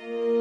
here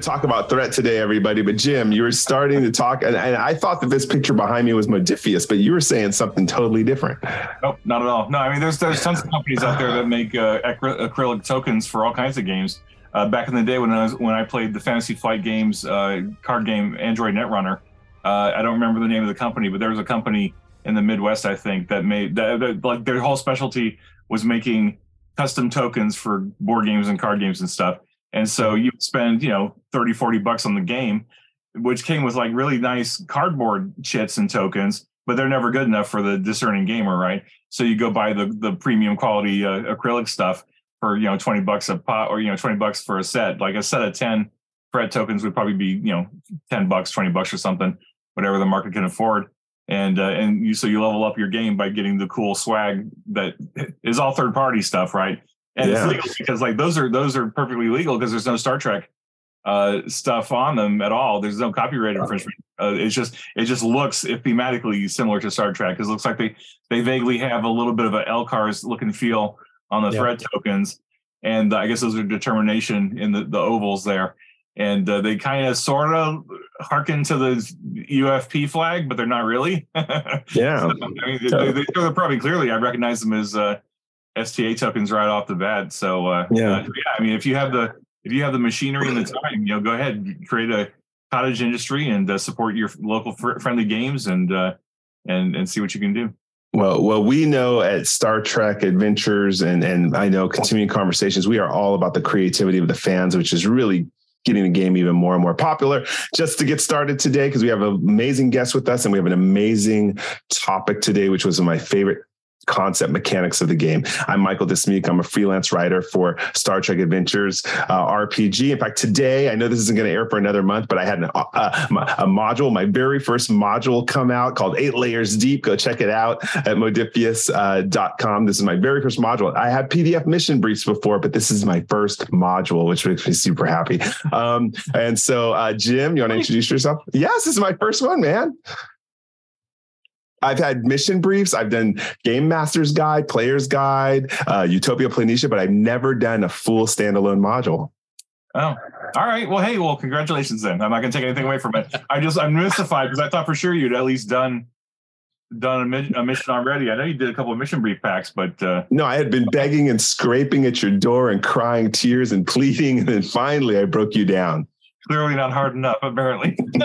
to talk about threat today, everybody. But Jim, you were starting to talk, and, and, I thought that this picture behind me was Modiphius, but you were saying something totally different. Nope, not at all. No, I mean, there's there's tons of companies out there that make uh, acrylic tokens for all kinds of games. Uh, back in the day when I was when I played the Fantasy Flight games uh, card game Android Netrunner, uh, I don't remember the name of the company, but there was a company in the Midwest, I think, that made that, that like their whole specialty was making custom tokens for board games and card games and stuff and so you spend, you know, 30, 40 bucks on the game, which came with like really nice cardboard chits and tokens, but they're never good enough for the discerning gamer, right? So you go buy the the premium quality uh, acrylic stuff for, you know, 20 bucks a pot or, you know, 20 bucks for a set. Like a set of 10 threat tokens would probably be, you know, 10 bucks, 20 bucks or something, whatever the market can afford. And uh, and you so you level up your game by getting the cool swag that is all third party stuff, right? And yeah. it's legal because like those are those are perfectly legal because there's no Star Trek uh, stuff on them at all. There's no copyright infringement. Uh, it's just it just looks thematically similar to Star Trek because it looks like they they vaguely have a little bit of a LCARS look and feel on the yeah. threat tokens, and uh, I guess those are determination in the the ovals there. And uh, they kind of sort of harken to the UFP flag, but they're not really. yeah, so, I mean, they, they, they're probably clearly. I recognize them as uh, STA tokens right off the bat. So uh, yeah. Uh, yeah, I mean, if you have the if you have the machinery and the time, you know, go ahead create a cottage industry and uh, support your local fr- friendly games and uh, and and see what you can do. Well, well, we know at Star Trek Adventures and and I know continuing conversations, we are all about the creativity of the fans, which is really getting the game even more and more popular. Just to get started today, because we have an amazing guest with us and we have an amazing topic today, which was my favorite concept mechanics of the game. I'm Michael Dismuke. I'm a freelance writer for Star Trek Adventures uh, RPG. In fact, today, I know this isn't going to air for another month, but I had an, uh, a module, my very first module come out called Eight Layers Deep. Go check it out at modiphius.com. Uh, this is my very first module. I had PDF mission briefs before, but this is my first module, which makes me super happy. Um, and so, uh, Jim, you want to introduce yourself? Yes, this is my first one, man. I've had mission briefs. I've done game master's guide, player's guide, uh, Utopia Planitia, but I've never done a full standalone module. Oh, all right. Well, hey, well, congratulations then. I'm not going to take anything away from it. I just, I'm mystified because I thought for sure you'd at least done done a, a, mission already. I know you did a couple of mission brief packs, but uh, no, I had been begging and scraping at your door and crying tears and pleading, and then finally I broke you down clearly not hard enough, apparently.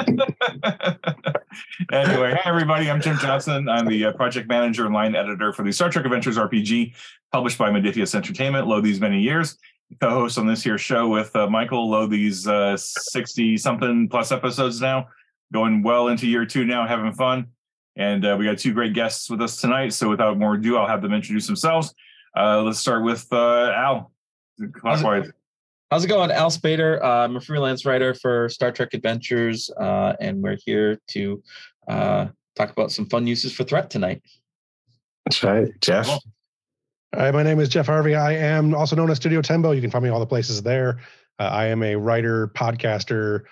anyway, hey everybody, I'm Jim Johnson. I'm the uh, project manager and line editor for the Star Trek Adventures RPG, published by Modiphius Entertainment. Low these many years, co-host on this here show with uh, Michael. Low these sixty uh, something plus episodes now, going well into year two now, having fun. And uh, we got two great guests with us tonight. So without more ado, I'll have them introduce themselves. Uh, let's start with uh, Al. Clockwise. How's it going? Al Spader. Uh, I'm a freelance writer for Star Trek Adventures, uh, and we're here to uh, talk about some fun uses for threat tonight. That's right. Jeff. Hi, my name is Jeff Harvey. I am also known as Studio Tembo. You can find me all the places there. Uh, I am a writer, podcaster,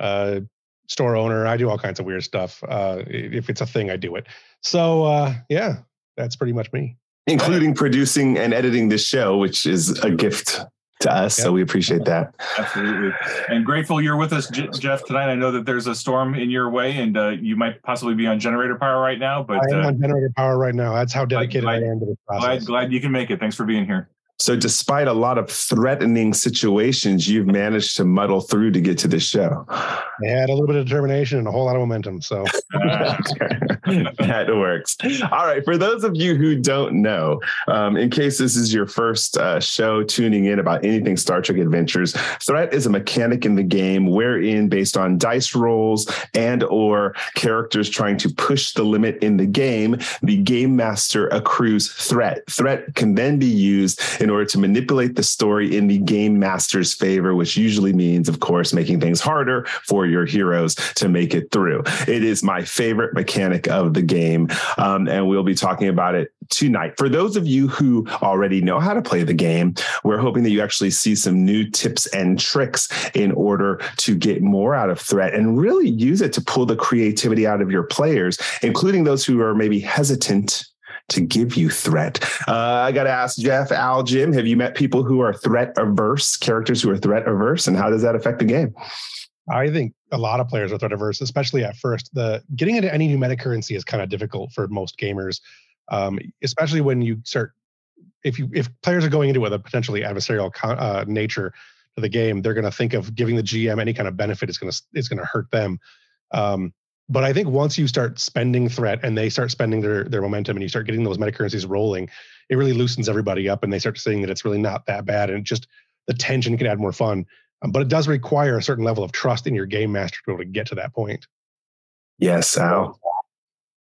uh, store owner. I do all kinds of weird stuff. Uh, if it's a thing, I do it. So, yeah, that's pretty much me. Including producing and editing this show, which is a gift to us. Yep. So we appreciate that. Absolutely. And grateful you're with us, J- Jeff, tonight. I know that there's a storm in your way and uh, you might possibly be on generator power right now, but I am uh, on generator power right now. That's how dedicated glad, I am to the process. Glad, glad you can make it. Thanks for being here. So, despite a lot of threatening situations, you've managed to muddle through to get to this show. I had a little bit of determination and a whole lot of momentum. So that works. All right. For those of you who don't know, um, in case this is your first uh, show tuning in about anything Star Trek Adventures, threat is a mechanic in the game wherein, based on dice rolls and or characters trying to push the limit in the game, the game master accrues threat. Threat can then be used in order to manipulate the story in the game master's favor, which usually means, of course, making things harder for your heroes to make it through. It is my favorite mechanic of the game. Um, and we'll be talking about it tonight. For those of you who already know how to play the game, we're hoping that you actually see some new tips and tricks in order to get more out of threat and really use it to pull the creativity out of your players, including those who are maybe hesitant to give you threat. Uh, I got to ask Jeff, Al, Jim, have you met people who are threat averse, characters who are threat averse, and how does that affect the game? I think a lot of players are threat averse, especially at first. The getting into any new meta currency is kind of difficult for most gamers, um, especially when you start. If you if players are going into with a potentially adversarial uh, nature to the game, they're going to think of giving the GM any kind of benefit is going to is going to hurt them. Um, but I think once you start spending threat and they start spending their their momentum and you start getting those meta currencies rolling, it really loosens everybody up and they start seeing that it's really not that bad and just the tension can add more fun. Um, but it does require a certain level of trust in your game master to be able to get to that point. Yes, Al.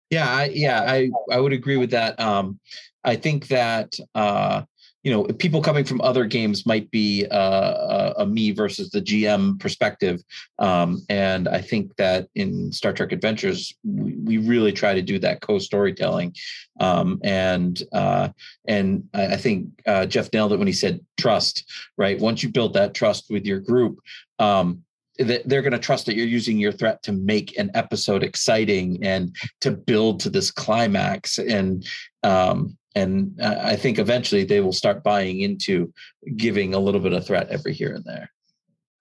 Yeah, I, yeah, I I would agree with that. Um, I think that uh, you know people coming from other games might be uh, a, a, me versus the gm perspective. Um, and i think that in star trek adventures we, we really try to do that co-storytelling. Um, and uh, and i think uh, jeff nailed it when he said trust right? Once you build that trust with your group um, they're going to trust that you're using your threat to make an episode exciting and to build to this climax. And um, and I think eventually they will start buying into giving a little bit of threat every here and there.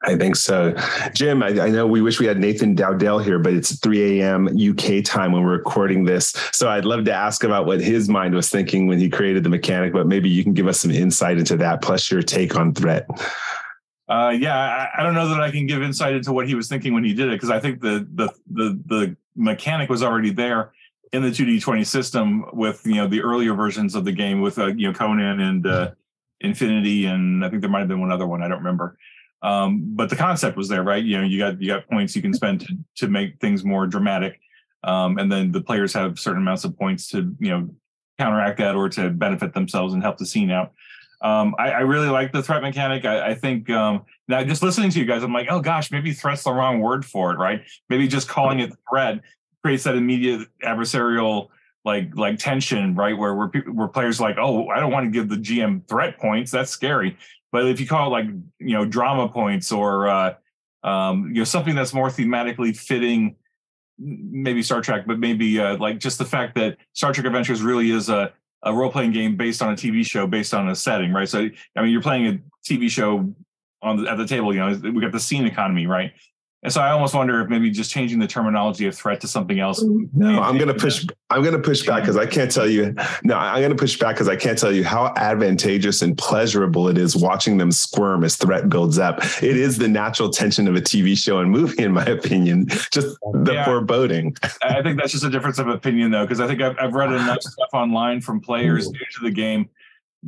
I think so. Jim, I, I, know we wish we had Nathan Dowdell here, but it's 3 a.m. UK time when we're recording this. So I'd love to ask about what his mind was thinking when he created the mechanic, but maybe you can give us some insight into that, plus your take on threat. Uh, yeah, I, I, don't know that I can give insight into what he was thinking when he did it because I think the the the the mechanic was already there in the 2D20 system with you know the earlier versions of the game with uh, you know Conan and uh, Infinity and I think there might have been one other one I don't remember. Um, but the concept was there, right? You know, you got you got points you can spend to, to make things more dramatic, um, and then the players have certain amounts of points to you know counteract that or to benefit themselves and help the scene out. Um, I, I, really like the threat mechanic. I, I think um, now just listening to you guys, I'm like, oh gosh, maybe threat's the wrong word for it, right? Maybe just calling it threat creates that immediate adversarial like like tension, right? Where where, where players like, oh, I don't want to give the GM threat points. That's scary. But if you call it like you know drama points or uh, um, you know something that's more thematically fitting, maybe Star Trek, but maybe uh, like just the fact that Star Trek Adventures really is a a role playing game based on a TV show based on a setting, right? So I mean, you're playing a TV show on the, at the table. You know, we got the scene economy, right? And so I almost wonder if maybe just changing the terminology of threat to something else. No, I'm going to push. I'm going to push back because I can't tell you. No, I'm going to push back because I can't tell you how advantageous and pleasurable it is watching them squirm as threat builds up. It is the natural tension of a TV show and movie, in my opinion. Just the yeah, foreboding. I think that's just a difference of opinion, though, because I think I've, I've read enough stuff online from players new to the game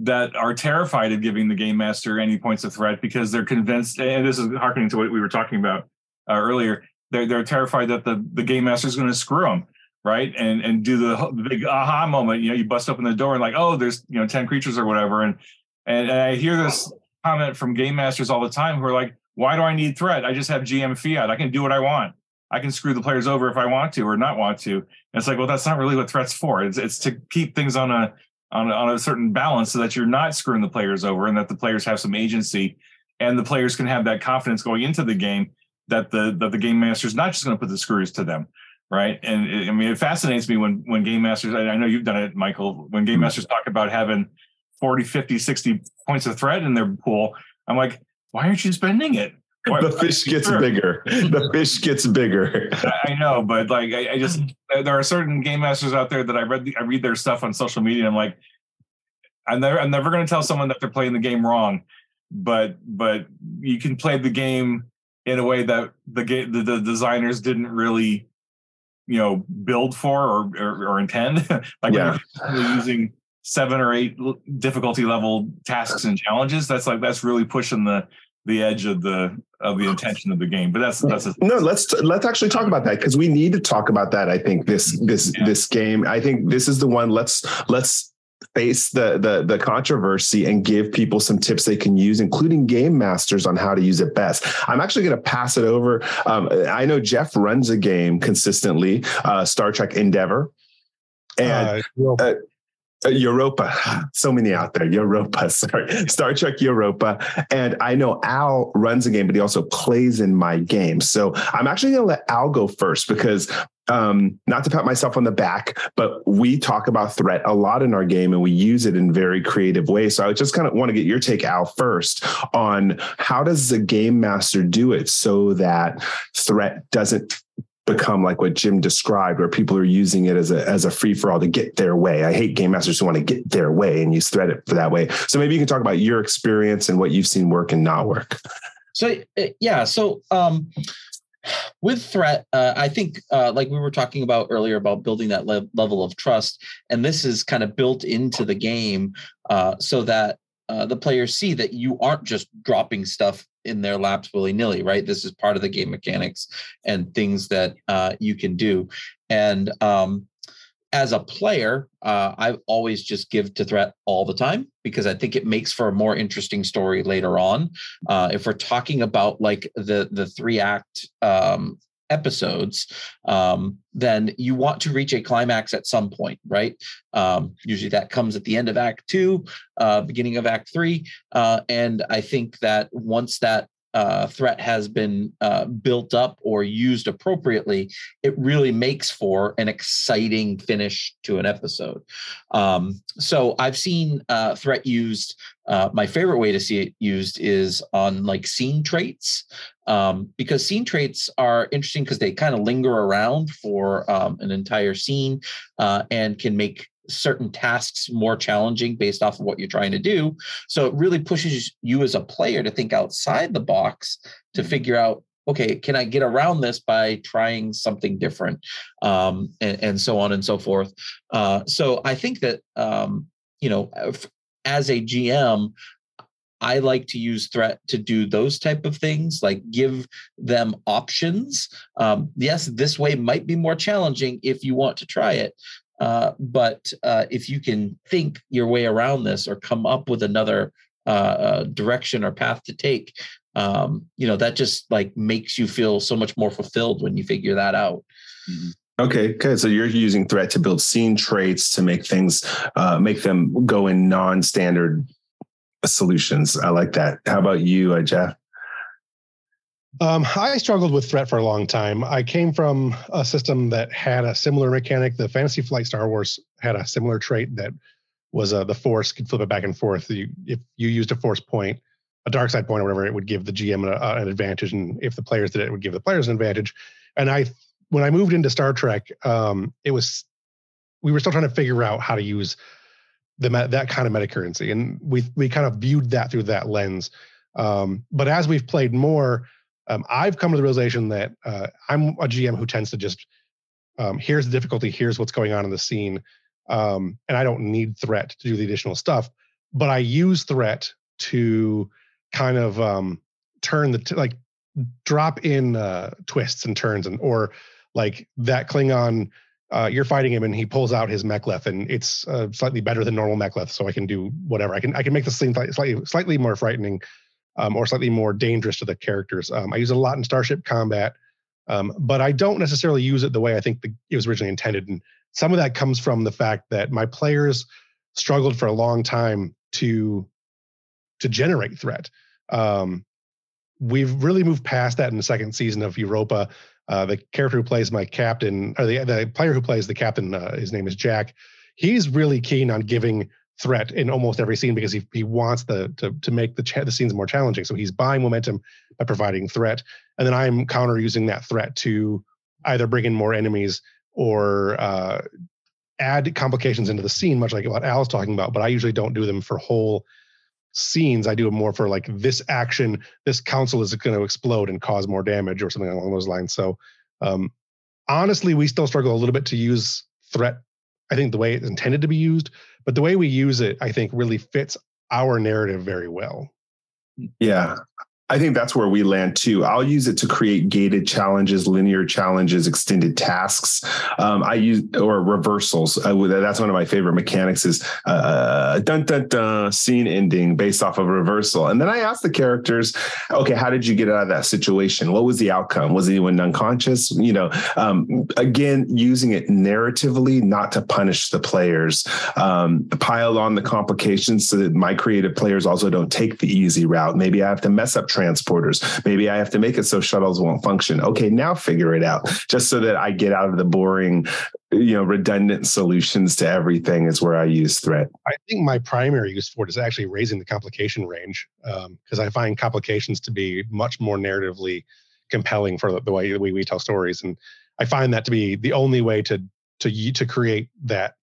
that are terrified of giving the game master any points of threat because they're convinced, and this is harkening to what we were talking about uh, earlier, they're they're terrified that the the game master is going to screw them, right? And and do the, big aha moment. You know, you bust open the door and like, oh, there's you know ten creatures or whatever. And and, and I hear this comment from game masters all the time who are like, why do I need threat? I just have GM fiat. I can do what I want. I can screw the players over if I want to or not want to. And it's like, well, that's not really what threat's for. It's it's to keep things on a on a, on a certain balance so that you're not screwing the players over and that the players have some agency and the players can have that confidence going into the game that the that the game master is not just going to put the screws to them right and it, i mean it fascinates me when when game masters I, know you've done it michael when game mm-hmm. masters talk about having 40 50 60 points of threat in their pool i'm like why aren't you spending it why, the fish gets sure. bigger the fish gets bigger i know but like I, I, just there are certain game masters out there that i read i read their stuff on social media and i'm like i'm never i'm never going to tell someone that they're playing the game wrong but but you can play the game in a way that the game the, the designers didn't really you know build for or or, or intend like yeah. using seven or eight difficulty level tasks and challenges that's like that's really pushing the the edge of the of the intention of the game but that's that's a, no let's let's actually talk about that because we need to talk about that i think this this yeah. this game i think this is the one let's let's face the, the the controversy and give people some tips they can use, including game masters on how to use it best. I'm actually going to pass it over. Um, I know Jeff runs a game consistently, uh, Star Trek Endeavor, and. Uh, uh uh, Europa, so many out there. Europa, sorry, Star Trek Europa, and I know Al runs a game, but he also plays in my game. So I'm actually going to let Al go first because um, not to pat myself on the back, but we talk about threat a lot in our game and we use it in very creative ways. So I just kind of want to get your take, Al, first on how does the game master do it so that threat doesn't become like what Jim described, where people are using it as a as a free for all to get their way. I hate game masters who want to get their way and use threat for that way. So maybe you can talk about your experience and what you've seen work and not work. So uh, yeah, so um, with threat, uh, I think uh, like we were talking about earlier about building that le- level of trust, and this is kind of built into the game uh, so that uh, the players see that you aren't just dropping stuff in their laps willy nilly, right? This is part of the game mechanics and things that uh, you can do. And um, as a player, uh, I always just give to threat all the time because I think it makes for a more interesting story later on. Uh, if we're talking about like the the three act um, episodes, um, then you want to reach a climax at some point, right? Um, usually that comes at the end of Act Two, uh, beginning of Act Three, uh, and I think that once that uh, threat has been uh, built up or used appropriately, it really makes for an exciting finish to an episode. Um, so I've seen uh, threat used. Uh, my favorite way to see it used is on like scene traits, um, because scene traits are interesting because they kind of linger around for um, an entire scene uh, and can make certain tasks more challenging based off of what you're trying to do. So it really pushes you as a player to think outside the box to mm-hmm. figure out okay, can I get around this by trying something different, um, and, and, so on and so forth. Uh, so I think that um, you know, as a GM, I like to use threat to do those type of things, like give them options. Um, yes, this way might be more challenging if you want to try it, uh, but uh, if you can think your way around this or come up with another uh, uh, direction or path to take, um, you know, that just like makes you feel so much more fulfilled when you figure that out. Mm-hmm. Okay, okay. So you're using threat to build scene traits to make things, uh, make them go in non-standard solutions. I like that. How about you, Jeff? Um, I struggled with threat for a long time. I came from a system that had a similar mechanic. The Fantasy Flight Star Wars had a similar trait that was uh, the Force could flip it back and forth. You, if you used a Force point, a dark side point or whatever, it would give the GM a, an advantage, and if the players did it, it would give the players an advantage. And I, when I moved into Star Trek, um, it was we were still trying to figure out how to use the that kind of meta currency, and we we kind of viewed that through that lens. Um, but as we've played more, um, I've come to the realization that uh, I'm a GM who tends to just um, here's the difficulty, here's what's going on in the scene, um, and I don't need threat to do the additional stuff. But I use threat to kind of um, turn the t- like drop in uh, twists and turns, and or like that Klingon. Uh, you're fighting him, and he pulls out his mek'leth, and it's uh, slightly better than normal mek'leth. So I can do whatever. I can I can make the scene slightly slightly more frightening um, or slightly more dangerous to the characters. Um, I use it a lot in Starship Combat, um, but I don't necessarily use it the way I think the, it was originally intended. And some of that comes from the fact that my players struggled for a long time to to generate threat. Um, we've really moved past that in the second season of Europa. Uh, the character who plays my captain, or the the player who plays the captain, uh, his name is Jack. He's really keen on giving threat in almost every scene because he, he wants the to, to make the cha- the scenes more challenging. So he's buying momentum by providing threat, and then I'm counter using that threat to either bring in more enemies or uh, add complications into the scene, much like what Al's talking about. But I usually don't do them for whole scenes. I do it more for like this action, this council is going to explode and cause more damage or something along those lines. So um, honestly, we still struggle a little bit to use threat. I think the way it's intended to be used, but the way we use it, I think, really fits our narrative very well. Yeah. I think that's where we land too. I'll use it to create gated challenges, linear challenges, extended tasks. Um, I use or reversals. I, that's one of my favorite mechanics. Is uh, dun dun dun scene ending based off of reversal, and then I ask the characters, okay, how did you get out of that situation? What was the outcome? Was anyone unconscious? You know, um, again, using it narratively, not to punish the players. Um, pile on the complications so that my creative players also don't take the easy route. Maybe I have to mess up transporters. Maybe I have to make it so shuttles won't function. Okay, now figure it out. Just so that I get out of the boring, you know, redundant solutions to everything is where I use threat. I think my primary use for it is actually raising the complication range because um, I find complications to be much more narratively compelling for the, the way the way we tell stories, and I find that to be the only way to to to create that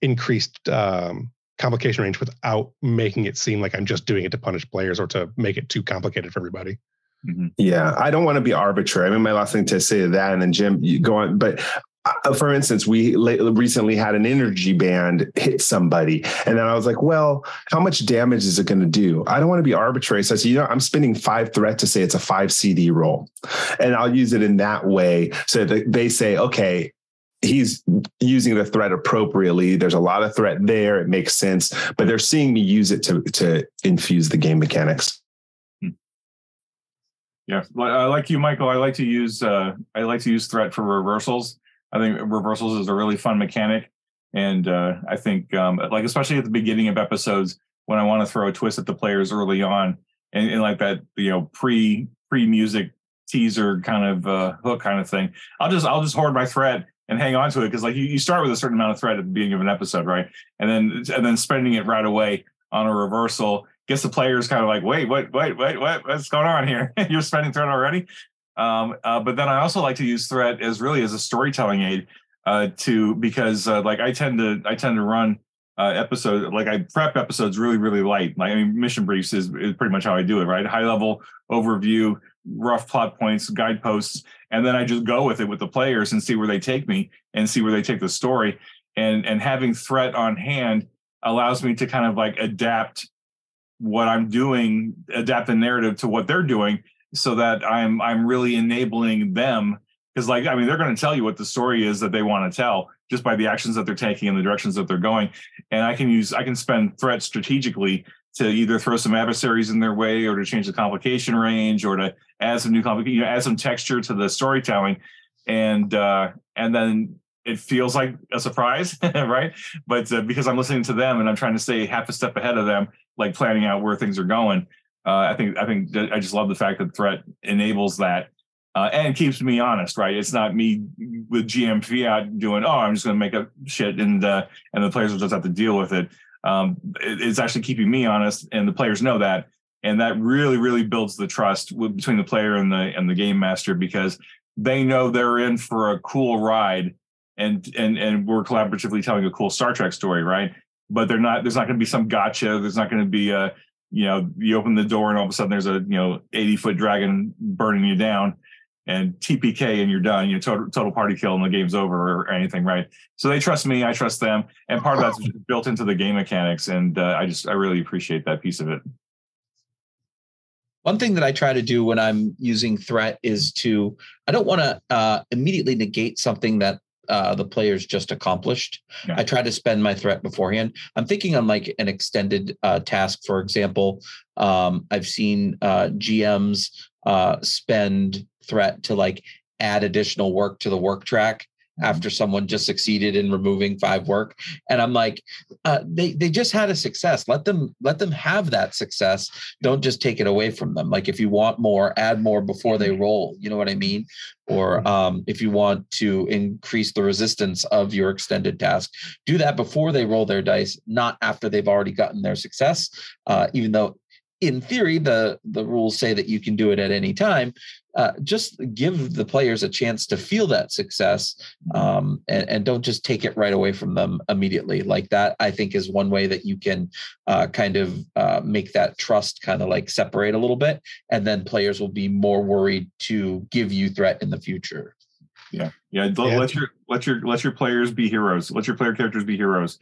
increased um, complication range without making it seem like I'm just doing it to punish players or to make it too complicated for everybody. Mm-hmm. Yeah, I don't want to be arbitrary. I mean, my last thing to say to that, and then Jim, you go on. But uh, for instance, we recently had an energy band hit somebody, and then I was like, "Well, how much damage is it going to do?" I don't want to be arbitrary, so I said, "You know, I'm spending five threat to say it's a five CD roll, and I'll use it in that way so that they say, okay, he's using the threat appropriately. There's a lot of threat there. It makes sense, but they're seeing me use it to to infuse the game mechanics. Yeah, I like you, Michael. I like to use uh, I like to use threat for reversals. I think reversals is a really fun mechanic, and uh, I think um, like especially at the beginning of episodes when I want to throw a twist at the players early on, and, and like that you know pre pre music teaser kind of uh, hook kind of thing. I'll just I'll just hoard my threat and hang on to it because like you, you start with a certain amount of threat at the beginning of an episode, right? And then and then spending it right away on a reversal gets the players kind of like, wait, wait, wait, wait, what, what's going on here? You're spending threat already. Um, uh, but then I also like to use threat as really as a storytelling aid uh, to because uh, like I tend to I tend to run uh, episode like I prep episodes really really light. Like I mean, mission briefs is, is pretty much how I do it. Right, high level overview, rough plot points, guideposts, and then I just go with it with the players and see where they take me and see where they take the story. And and having threat on hand allows me to kind of like adapt what I'm doing, adapt the narrative to what they're doing, so that I'm I'm really enabling them because like I mean they're going to tell you what the story is that they want to tell just by the actions that they're taking and the directions that they're going, and I can use I can spend threat strategically to either throw some adversaries in their way or to change the complication range or to add some new complication, you know, add some texture to the storytelling. And uh, and then it feels like a surprise, right? But uh, because I'm listening to them and I'm trying to stay half a step ahead of them, like planning out where things are going. Uh, I think I think I just love the fact that threat enables that uh, and keeps me honest, right? It's not me with GM fiat doing, oh, I'm just going to make up shit and uh, and the players will just have to deal with it um, it's actually keeping me honest, and the players know that, and that really, really builds the trust between the player and the and the game master because they know they're in for a cool ride, and and and we're collaboratively telling a cool Star Trek story, right? But they're not. There's not going to be some gotcha. There's not going to be a you know you open the door and all of a sudden there's a you know 80 foot dragon burning you down and TPK and you're done. You know, total, total party kill and the game's over or anything, right? So they trust me, I trust them, and part of that's built into the game mechanics, and uh, I just I really appreciate that piece of it. One thing that I try to do when I'm using threat is to I don't want to uh, immediately negate something that uh, the players just accomplished. Yeah. I try to spend my threat beforehand. I'm thinking on like an extended uh, task, for example. Um, I've seen uh, GMs uh, spend threat to like add additional work to the work track mm-hmm. after someone just succeeded in removing five work and i'm like uh, they they just had a success let them let them have that success don't just take it away from them like if you want more add more before they mm-hmm. roll you know what i mean or mm-hmm. um, if you want to increase the resistance of your extended task do that before they roll their dice not after they've already gotten their success uh, even though in theory the the rules say that you can do it at any time uh, just give the players a chance to feel that success um, and, and, don't just take it right away from them immediately. Like that i think is one way that you can uh, kind of uh, make that trust kind of like separate a little bit and then players will be more worried to give you threat in the future. Yeah yeah, yeah. let your let your let your players be heroes let your player characters be heroes.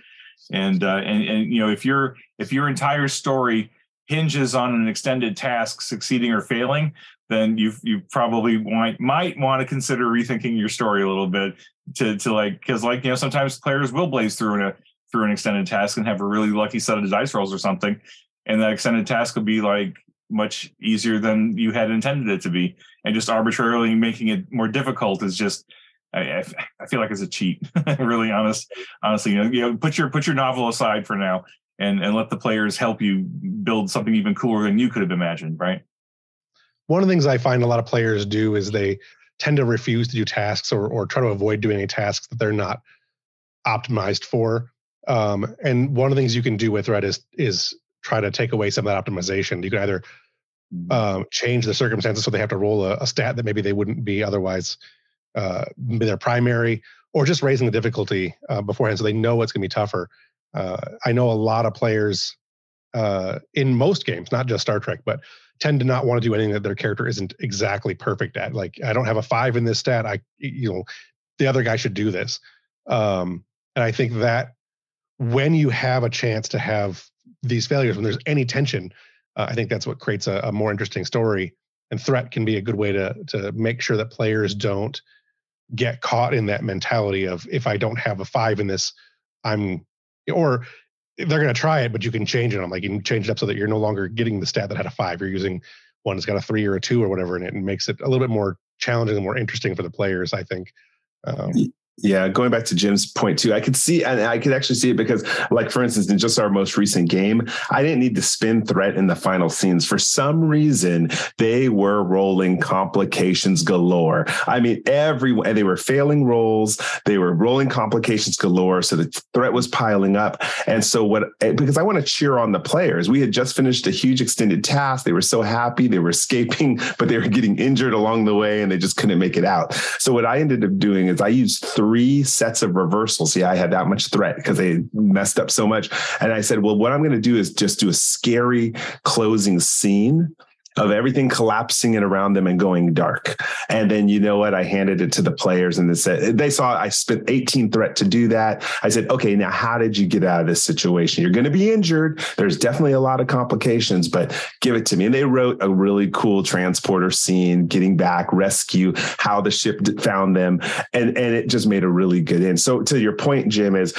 And uh and and you know if your if your entire story hinges on an extended task succeeding or failing, then you you probably might might want to consider rethinking your story a little bit to to like because like you know sometimes players will blaze through a through an extended task and have a really lucky set of dice rolls or something, and that extended task will be like much easier than you had intended it to be, and just arbitrarily making it more difficult is just. I, I feel like it's a cheat. really honest, honestly, you know, you know, put your put your novel aside for now, and and let the players help you build something even cooler than you could have imagined. Right. One of the things I find a lot of players do is they tend to refuse to do tasks or or try to avoid doing any tasks that they're not optimized for. Um, and one of the things you can do with threat is is try to take away some of that optimization. You can either mm-hmm. um, change the circumstances so they have to roll a, a, stat that maybe they wouldn't be otherwise uh, their primary, or just raising the difficulty uh, beforehand so they know it's going to be tougher. Uh, I know a lot of players uh, in most games, not just Star Trek, but tend to not want to do anything that their character isn't exactly perfect at. Like, I don't have a five in this stat. I, you know, the other guy should do this. Um, and I think that when you have a chance to have these failures, when there's any tension, uh, I think that's what creates a, a, more interesting story. And threat can be a good way to to make sure that players don't get caught in that mentality of if I don't have a five in this, I'm or they're going to try it, but you can change it. I'm like, you can change it up so that you're no longer getting the stat that had a five. You're using one that's got a three or a two or whatever in it, and makes it a little bit more challenging and more interesting for the players. I think. Um, yeah, going back to Jim's point too, I could see, and I could actually see it because, like for instance, in just our most recent game, I didn't need to spin threat in the final scenes. For some reason, they were rolling complications galore. I mean, everyone they were failing rolls, they were rolling complications galore. So the threat was piling up, and so what? Eh, because I want to cheer on the players. We had just finished a huge extended task. They were so happy. They were escaping, but they were getting injured along the way, and they just couldn't make it out. So what I ended up doing is I used three three sets of reversals. Yeah, I had that much threat because they messed up so much. And I said, well, what I'm going to do is just do a scary closing scene of everything collapsing and around them and going dark. And then you know what? I handed it to the players and they said they saw I spent 18 threat to do that. I said, okay, now how did you get out of this situation? You're going to be injured. There's definitely a lot of complications, but give it to me. And they wrote a really cool transporter scene, getting back, rescue, how the ship found them. And, and it just made a really good end. So to your point, Jim, is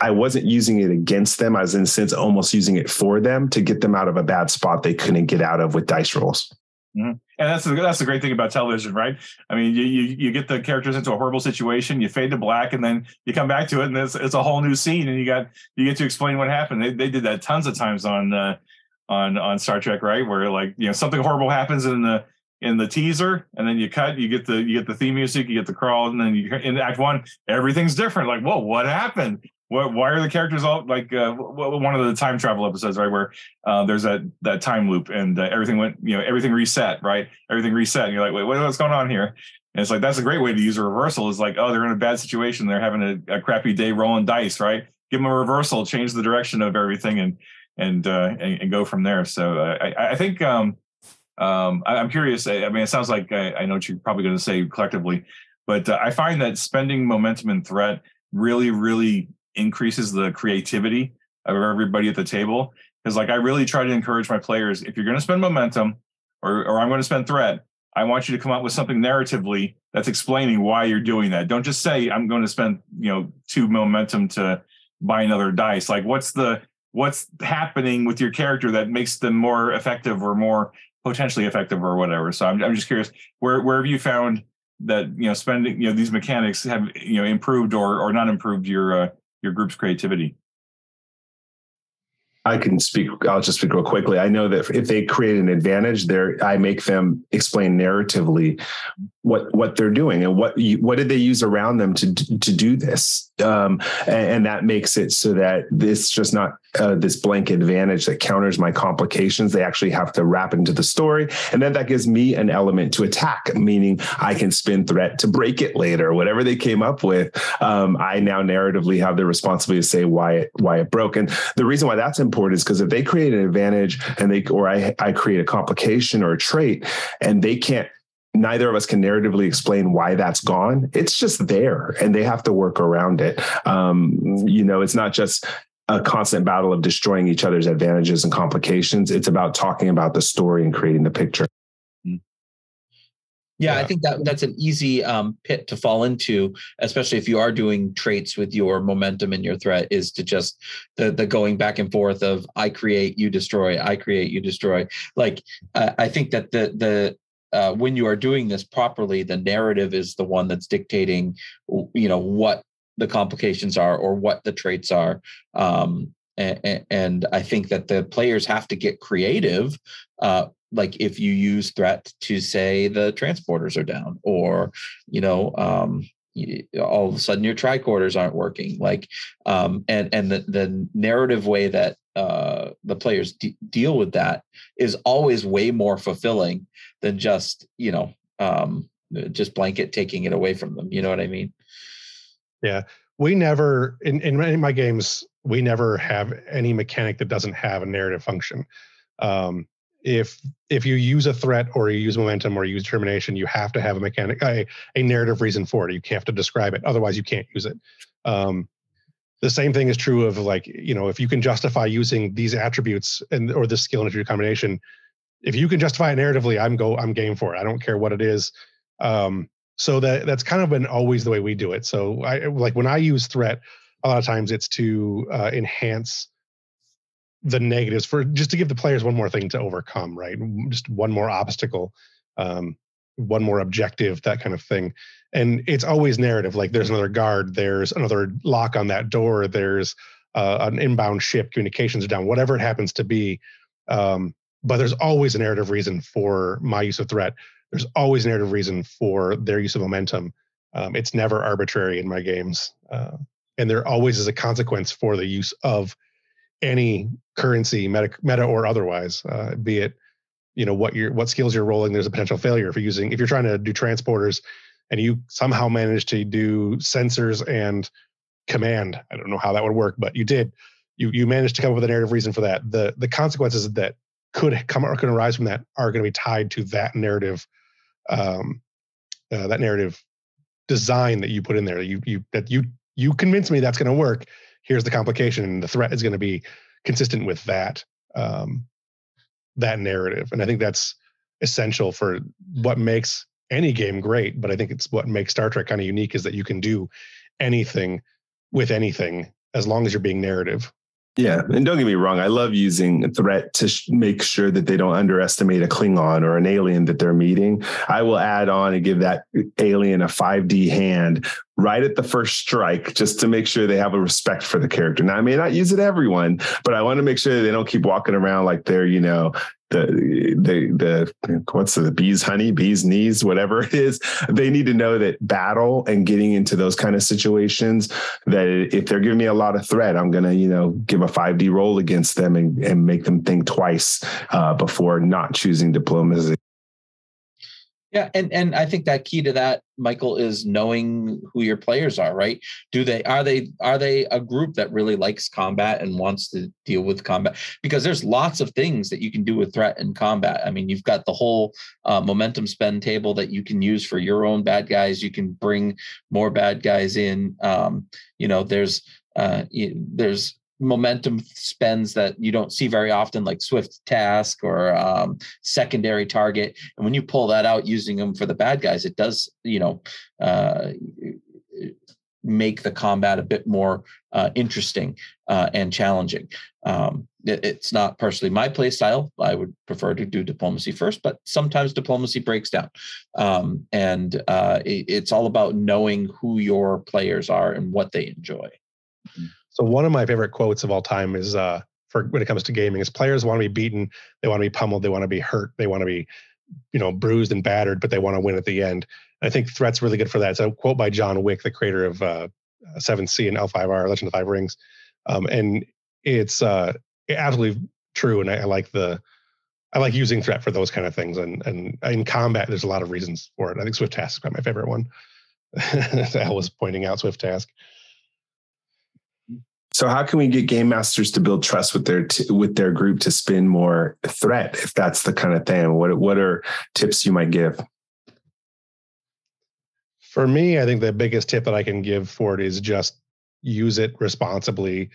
I wasn't using it against them. I was in a sense almost using it for them to get them out of a bad spot they couldn't get out of with dice rolls. Mm-hmm. And that's the, that's the great thing about television, right? I mean, you, you you get the characters into a horrible situation, you fade to black, and then you come back to it, and it's, it's a whole new scene, and you got you get to explain what happened. They, they did that tons of times on uh, on on Star Trek, right? Where like you know something horrible happens in the in the teaser, and then you cut, you get the you get the theme music, you get the crawl, and then you in Act One, everything's different. Like, whoa, what happened? Why are the characters all like uh, one of the time travel episodes, right? Where uh, there's that that time loop and uh, everything went, you know, everything reset, right? Everything reset, and you're like, wait, what's going on here? And it's like that's a great way to use a reversal. Is like, oh, they're in a bad situation, they're having a, a, crappy day rolling dice, right? Give them a reversal, change the direction of everything, and and uh, and, and go from there. So uh, I, I think um, um, I, am curious. I, mean, it sounds like I, I know what you're probably going to say collectively, but uh, I find that spending momentum and threat really, really increases the creativity of everybody at the table. Because like I really try to encourage my players, if you're going to spend momentum or, or I'm going to spend threat, I want you to come up with something narratively that's explaining why you're doing that. Don't just say I'm going to spend, you know, two momentum to buy another dice. Like what's the what's happening with your character that makes them more effective or more potentially effective or whatever. So I'm, I'm just curious, where where have you found that you know spending you know these mechanics have you know improved or or not improved your uh, your group's creativity? I can speak. I'll just speak real quickly. I know that if they create an advantage, there I make them explain narratively what what they're doing and what you, what did they use around them to to do this? Um, and, and, that makes it so that this just not uh, this blank advantage that counters my complications they actually have to wrap into the story. And then that gives me an element to attack meaning i can spin threat to break it later. Whatever they came up with um, i now narratively have the responsibility to say why it why it broke. And the reason why that's important is because if they create an advantage and they or I, I create a complication or a trait and they can't neither of us can narratively explain why that's gone. It's just there and they have to work around it. Um, you know, it's not just a constant battle of destroying each other's advantages and complications. It's about talking about the story and creating the picture. Yeah, yeah, I think that that's an easy um, pit to fall into, especially if you are doing traits with your momentum and your threat. Is to just the the going back and forth of I create, you destroy, I create, you destroy. Like uh, I think that the the uh, when you are doing this properly, the narrative is the one that's dictating, you know, what the complications are or what the traits are. Um, and, and, I think that the players have to get creative. Uh, like if you use threat to say the transporters are down, or you know, um, all of a sudden your tricorders aren't working. Like, um, and and the the narrative way that uh, the players de- deal with that is always way more fulfilling than just you know um, just blanket taking it away from them. You know what I mean? Yeah, we never in in many of my games we never have any mechanic that doesn't have a narrative function. Um, if if you use a threat or you use momentum or you use determination, you have to have a mechanic a, a narrative reason for it. You have to describe it, otherwise you can't use it. Um, the same thing is true of like you know if you can justify using these attributes and or this skill and attribute combination, if you can justify it narratively, I'm go I'm game for it. I don't care what it is. Um, so that that's kind of been always the way we do it. So I like when I use threat, a lot of times it's to uh, enhance the negatives for just to give the players one more thing to overcome, right? Just one more obstacle, um, one more objective, that kind of thing. And it's always narrative. Like there's another guard, there's another lock on that door, there's uh, an inbound ship, communications are down, whatever it happens to be. Um, but there's always a narrative reason for my use of threat. There's always a narrative reason for their use of momentum. Um, it's never arbitrary in my games. Uh, and there always is a consequence for the use of any currency, meta, meta or otherwise, uh, be it you know what your what skills you're rolling. There's a potential failure if you're using if you're trying to do transporters, and you somehow manage to do sensors and command. I don't know how that would work, but you did. You you managed to come up with a narrative reason for that. The the consequences that could come or could arise from that are going to be tied to that narrative, um, uh, that narrative design that you put in there. You you that you you convince me that's going to work here's the complication and the threat is going to be consistent with that um, that narrative and i think that's essential for what makes any game great but i think it's what makes star trek kind of unique is that you can do anything with anything as long as you're being narrative yeah, and don't get me wrong, I love using threat to sh- make sure that they don't underestimate a Klingon or an alien that they're meeting. I will add on and give that alien a 5D hand right at the first strike just to make sure they have a respect for the character. Now, I may not use it everyone, but I want to make sure they don't keep walking around like they're, you know, the the the what's the bees honey? Bees knees whatever it is. They need to know that battle and getting into those kind of situations that if they're giving me a lot of threat i'm gonna you know give a 5d roll against them and, and make them think twice uh, before not choosing diplomacy yeah, and and I think that key to that, Michael, is knowing who your players are. Right? Do they are they are they a group that really likes combat and wants to deal with combat? Because there's lots of things that you can do with threat and combat. I mean, you've got the whole uh, momentum spend table that you can use for your own bad guys. You can bring more bad guys in. Um, you know, there's uh, there's momentum spends that you don't see very often, like Swift Task or um, Secondary Target. And when you pull that out using them for the bad guys, it does, you know, uh, make the combat a bit more uh, interesting uh, and challenging. Um, it, it's not personally my play style. I would prefer to do diplomacy first, but sometimes diplomacy breaks down. Um, and uh, it, it's all about knowing who your players are and what they enjoy. Mm-hmm. So one of my favorite quotes of all time is uh, for when it comes to gaming is players want to be beaten, they want to be pummeled, they want to be hurt, they want to be, you know, bruised and battered, but they want to win at the end. And I think threat's really good for that. It's a quote by John Wick, the creator of uh, 7th Sea and L5R, Legend of Five Rings, um, and it's uh, absolutely true. And I, I like the I like using threat for those kind of things. And and in combat, there's a lot of reasons for it. I think Swift Task is my favorite one. Al was pointing out Swift Task. So how can we get game masters to build trust with their t- with their group to spin more threat if that's the kind of thing? What what are tips you might give? For me, I think the biggest tip that I can give for it is just use it responsibly.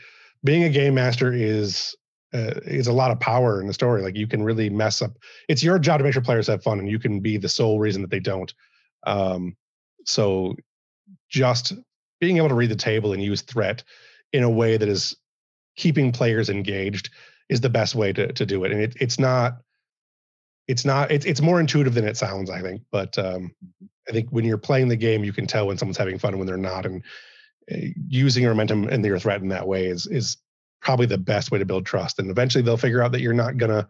being a game master is uh, is a lot of power in the story. Like you can really mess up. It's your job to make sure players have fun, and you can be the sole reason that they don't. Um, so, just being able to read the table and use threat in a way that is keeping players engaged is the best way to to do it. And it, it's not it's not it's it's more intuitive than it sounds, I think. But um, I think when you're playing the game, you can tell when someone's having fun and when they're not. And uh, using your momentum and your threat in that way is is probably the best way to build trust. And eventually they'll figure out that you're not gonna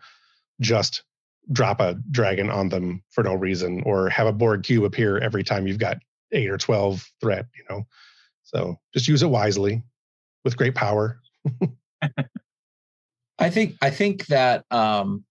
just drop a dragon on them for no reason or have a Borg cube appear every time you've got eight or 12 threat, you know. So just use it wisely with great power. I think I think that um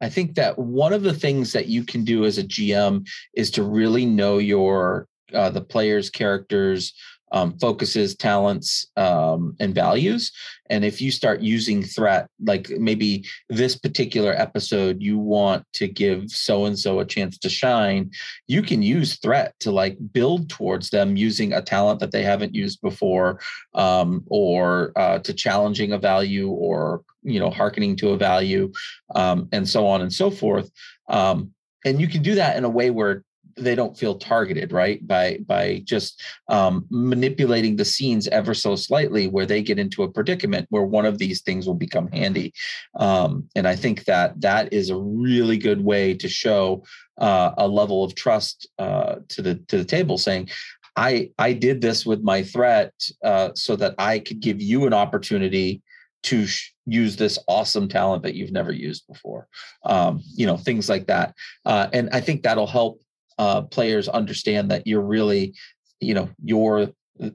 I think that one of the things that you can do as a GM is to really know your uh, the players' characters, um, focuses, talents, um, and values. And if you start using threat, like maybe this particular episode, you want to give so and so a chance to shine, you can use threat to like build towards them using a talent that they haven't used before, um, or uh, to challenging a value, or you know, hearkening to a value, um, and so on and so forth. Um, and you can do that in a way where they don't feel targeted right? By by just um, manipulating the scenes ever so slightly where they get into a predicament where one of these things will become handy. Um, and i think that that is a really good way to show uh, a level of trust uh, to the to the table saying i i did this with my threat uh, so that i could give you an opportunity to sh- use this awesome talent that you've never used before. Um, you know things like that. Uh, and i think that'll help uh, players understand that you're really, you know, you're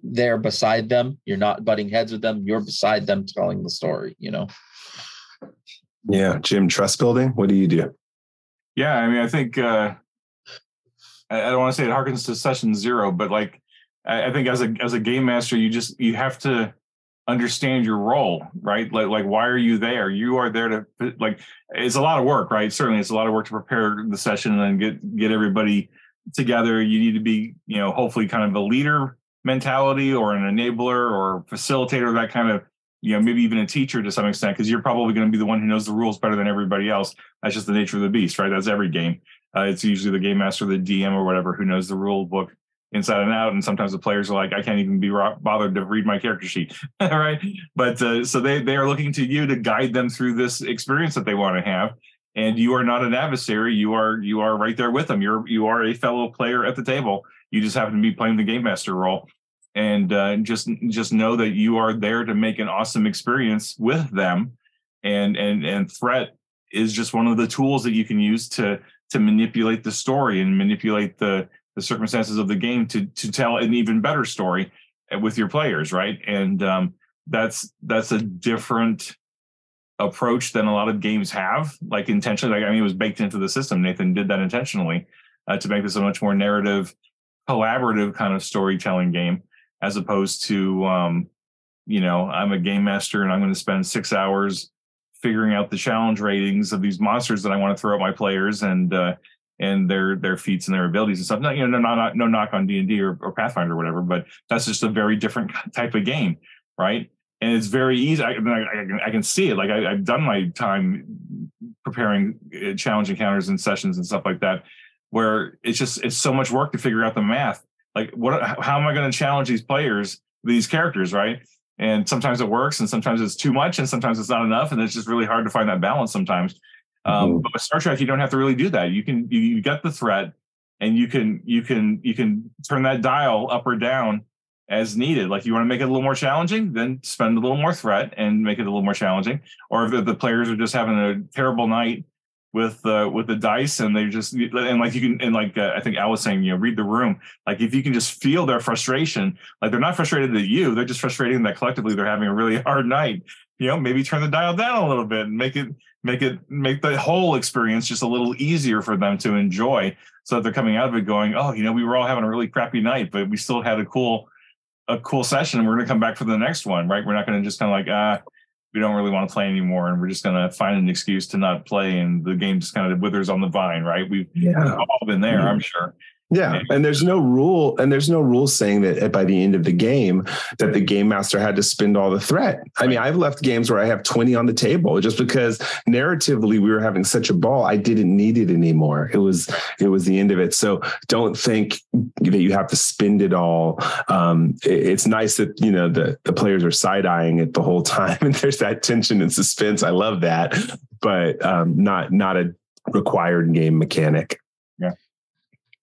there beside them. You're not butting heads with them. You're beside them telling the story. You know. Yeah, Jim. Trust building. What do you do? Yeah, I mean, I think uh, I, I don't want to say it harkens to session zero, but like I, I think as a as a game master, you just you have to understand your role, right? Like, like why are you there? You are there to like. It's a lot of work, right? Certainly, it's a lot of work to prepare the session and get get everybody together. You need to be, you know, hopefully kind of a leader mentality or an enabler or facilitator, that kind of, you know, maybe even a teacher to some extent, because you're probably going to be the one who knows the rules better than everybody else. That's just the nature of the beast, right? That's every game. Uh, it's usually the game master, the DM, or whatever who knows the rule book inside and out. And sometimes the players are like, I can't even be bothered to read my character sheet, right? But uh, so they they are looking to you to guide them through this experience that they want to have. And you are not an adversary. You are you are right there with them. You're you are a fellow player at the table. You just happen to be playing the game master role. And uh, just just know that you are there to make an awesome experience with them. And and and threat is just one of the tools that you can use to to manipulate the story and manipulate the the circumstances of the game to to tell an even better story uh, with your players, right? And um, that's that's a different approach than a lot of games have, like intentionally. Like I mean, it was baked into the system. Nathan did that intentionally uh, to make this a much more narrative, collaborative kind of storytelling game, as opposed to um, you know, I'm a game master and I'm going to spend six hours figuring out the challenge ratings of these monsters that I want to throw at my players and uh, and their their feats and their abilities and stuff. No, you know, no, not, no knock on D and D or, Pathfinder or whatever, but that's just a very different type of game, right? And it's very easy. I, I, I can see it. Like I, have done my time preparing uh, challenge encounters and sessions and stuff like that, where it's just it's so much work to figure out the math. Like, what? How am I going to challenge these players, these characters, right? And sometimes it works, and sometimes it's too much, and sometimes it's not enough, and it's just really hard to find that balance sometimes. Um, mm-hmm. But with Star Trek, you don't have to really do that. You can you, you get the threat, and you can you can you can turn that dial up or down as needed. Like you want to make it a little more challenging, then spend a little more threat and make it a little more challenging. Or if the, players are just having a terrible night with uh, with the dice and they just and like you can and like uh, I think Al was saying, you know, read the room. Like if you can just feel their frustration, like they're not frustrated at you, they're just frustrated that collectively they're having a really hard night. You know, maybe turn the dial down a little bit and make it make it make the whole experience just a little easier for them to enjoy so that they're coming out of it going oh you know we were all having a really crappy night but we still had a cool a cool session and we're going to come back for the next one right we're not going to just kind of like ah we don't really want to play anymore and we're just going to find an excuse to not play and the game just kind of withers on the vine right we've, yeah. all been there mm-hmm. i'm sure Yeah, and there's no rule, and there's no rule saying that by the end of the game that the game master had to spend all the threat. I mean, I've left games where I have 20 on the table just because narratively we were having such a ball, I didn't need it anymore. It was it was the end of it. So don't think that you have to spend it all. Um, it's nice that you know the the players are side eyeing it the whole time, and there's that tension and suspense. I love that, but um, not not a required game mechanic.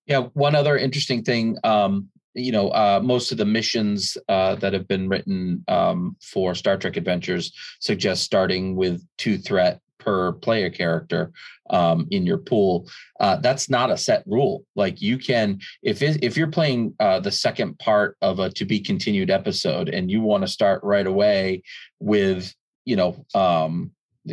Yeah. One other interesting thing, um, you know, uh, most of the missions uh, that have been written um, for Star Trek Adventures suggest starting with two threat per player character um, in your pool. Uh, that's not a set rule. Like you can, if it, if you're playing uh, the second part of a to be continued episode and you want to start right away with, you know, um,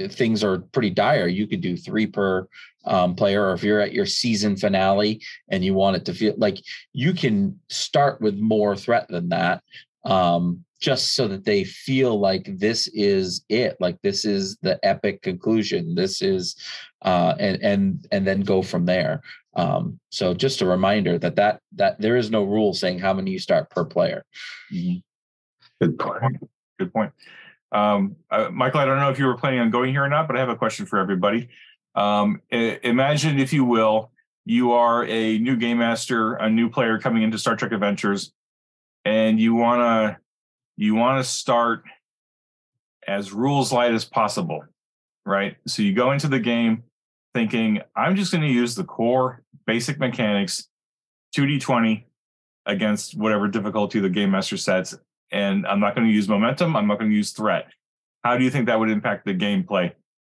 things are pretty dire, you could do three per um, player, or if you're at your season finale and you want it to feel like you can start with more threat than that, um, just so that they feel like this is it, like this is the epic conclusion. This is, uh, and and and then go from there. Um, so just a reminder that that that there is no rule saying how many you start per player. Mm-hmm. Good point. Good point. Um, uh, Michael, I don't know if you were planning on going here or not, but I have a question for everybody. Um, imagine, if you will, you are a new game master, a new player coming into Star Trek Adventures, and you wanna you wanna start as rules light as possible, right? So you go into the game thinking, I'm just to use the core basic mechanics, 2d20 against whatever difficulty the game master sets, and I'm not to use momentum. I'm not to use threat. How do you think that would impact the gameplay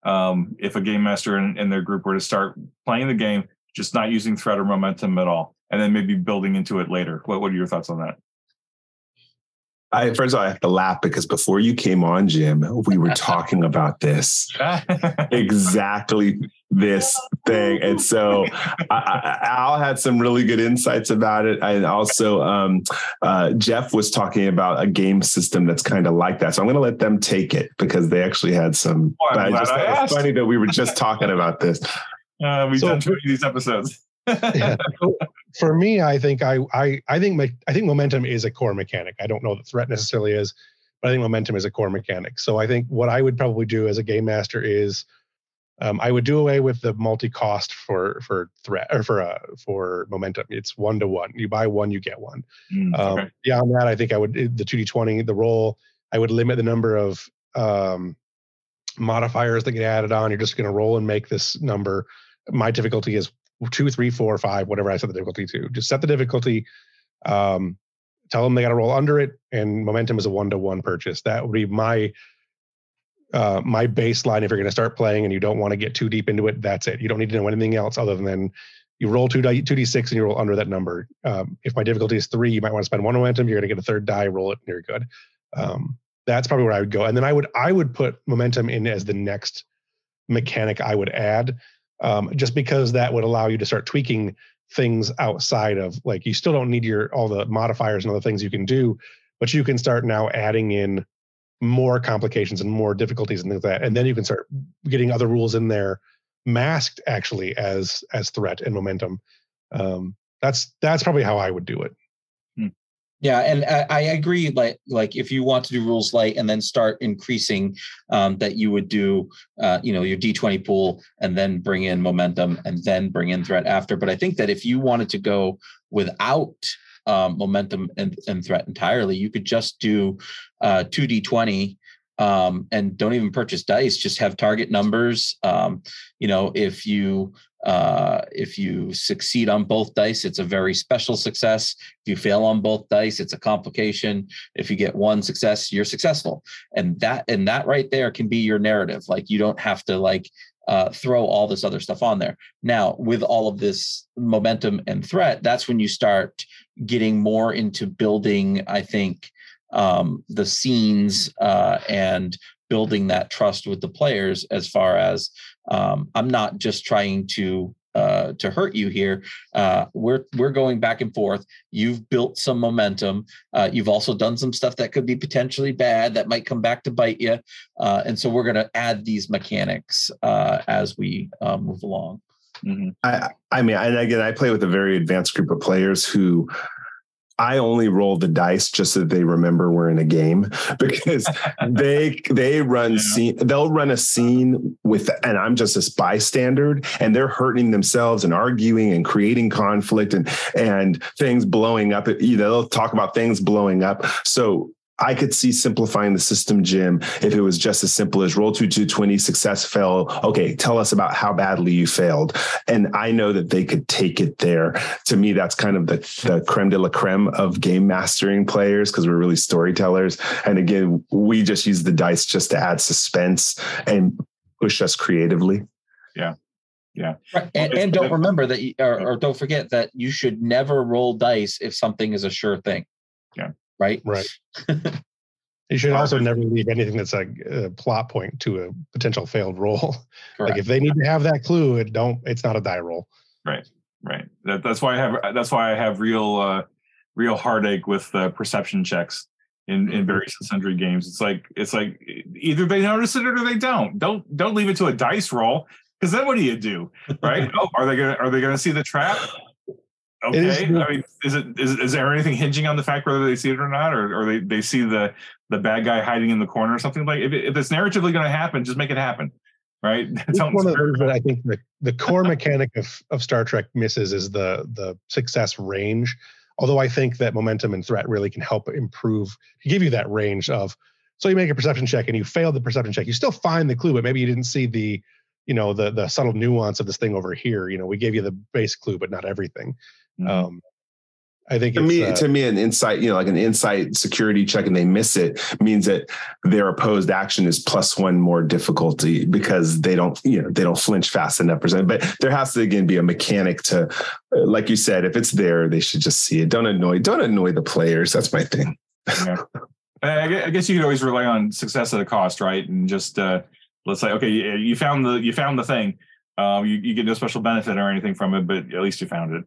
um, if a game master and, and their group were to start playing the game, just not using threat or momentum at all, and then maybe building into it later? What What are your thoughts on that? I first of all I have to laugh because before you came on, Jim, we were talking about this exactly this thing, and so I, I, Al had some really good insights about it, and also um, uh, Jeff was talking about a game system that's kind of like that. So I'm going to let them take it because they actually had some. Well, I'm but I just I thought it was asked. funny that we were just talking about this. Uh, we've So- done 20 of these episodes. Yeah. For me, I think I I I think me- I think momentum is a core mechanic. I don't know that threat necessarily is, but I think momentum is a core mechanic. So I think what I would probably do as a game master is um, I would do away with the multi-cost for for threat or for uh, for momentum. It's one to one. You buy one, you get one. Mm, Um, okay. Beyond that, I think I would the two D twenty the roll. I would limit the number of um, modifiers that get added on. You're just going to roll and make this number. My difficulty is two, three, four, five, whatever I set the difficulty to. Just set the difficulty. Um, tell them they got to roll under it, and momentum is a one to one purchase. That would be my uh, my baseline. If you're going to start playing and you don't want to get too deep into it, that's it. You don't need to know anything else other than you roll two two d six and you roll under that number. Um, if my difficulty is three, you might want to spend one momentum. You're going to get a third die, roll it, and you're good. Um, that's probably where I would go. And then I would I would put momentum in as the next mechanic I would add, um, just because that would allow you to start tweaking things outside of like you still don't need your all the modifiers and other things you can do, but you can start now adding in more complications and more difficulties and things like that, and then you can start getting other rules in there masked actually as as threat and momentum. Um, that's that's probably how I would do it. Yeah, and I, I agree. Like, like if you want to do rules light and then start increasing, um, that you would do, uh, you know, your D twenty pool and then bring in momentum and then bring in threat after. But I think that if you wanted to go without um, momentum and, and threat entirely, you could just do uh, two D twenty um, and don't even purchase dice. Just have target numbers. Um, you know, if you uh, if you succeed on both dice, it's a very special success. If you fail on both dice, it's a complication. If you get one success, you're successful. And that and that right there can be your narrative. Like you don't have to like uh, throw all this other stuff on there. Now, with all of this momentum and threat, that's when you start getting more into building, I think, um, the scenes uh, and building that trust with the players as far as um, I'm not just trying to uh, to hurt you here. Uh, we're we're going back and forth. You've built some momentum. Uh, you've also done some stuff that could be potentially bad that might come back to bite you. Uh, and so we're going to add these mechanics uh, as we uh, move along. Mm-hmm. I, I mean, and again, I play with a very advanced group of players who I only roll the dice just so that they remember we're in a game because they they run scene they'll run a scene with and I'm just a bystander and they're hurting themselves and arguing and creating conflict and and things blowing up. You know, they'll talk about things blowing up. So I could see simplifying the system, Jim, if it was just as simple as roll two two twenty, success fail. Okay, tell us about how badly you failed. And I know that they could take it there. To me, that's kind of the, the creme de la creme of game mastering players because we're really storytellers. And again, we just use the dice just to add suspense and push us creatively. Yeah. Yeah. Right. And, and don't remember that, you, or, or don't forget that you should never roll dice if something is a sure thing. Yeah right? Right. you should also never leave anything that's like a plot point to a potential failed roll. Like if they need to have that clue, it don't. It's not a die roll. Right. Right. That, that's why I have. That's why I have real, uh, real heartache with uh, perception checks in in mm-hmm. various sundry games. It's like it's like either they notice it or they don't. Don't don't leave it to a dice roll because then what do you do? Right? oh, are they gonna are they gonna see the trap? Okay. I mean, is it is, is there anything hinging on the fact whether they see it or not, or, or they, they see the the bad guy hiding in the corner or something like? If, if it's narratively going to happen, just make it happen, right? It's one of those that I think the, the core mechanic of of Star Trek misses is the the success range. Although I think that momentum and threat really can help improve, give you that range of. So you make a perception check and you fail the perception check. You still find the clue, but maybe you didn't see the you know the the subtle nuance of this thing over here you know we gave you the base clue but not everything. Um, I think to me, uh, to me, an insight, you know, like an insight security check, and they miss it means that their opposed action is plus one more difficulty because they don't, you know, they don't flinch fast enough. Percent, but there has to again be a mechanic to, uh, like you said, if it's there, they should just see it. Don't annoy, don't annoy the players. That's my thing. yeah. I guess you could always rely on success at a cost, right? And just uh, let's say, okay, you found the you found the thing. Um, you, you get no special benefit or anything from it, but at least you found it.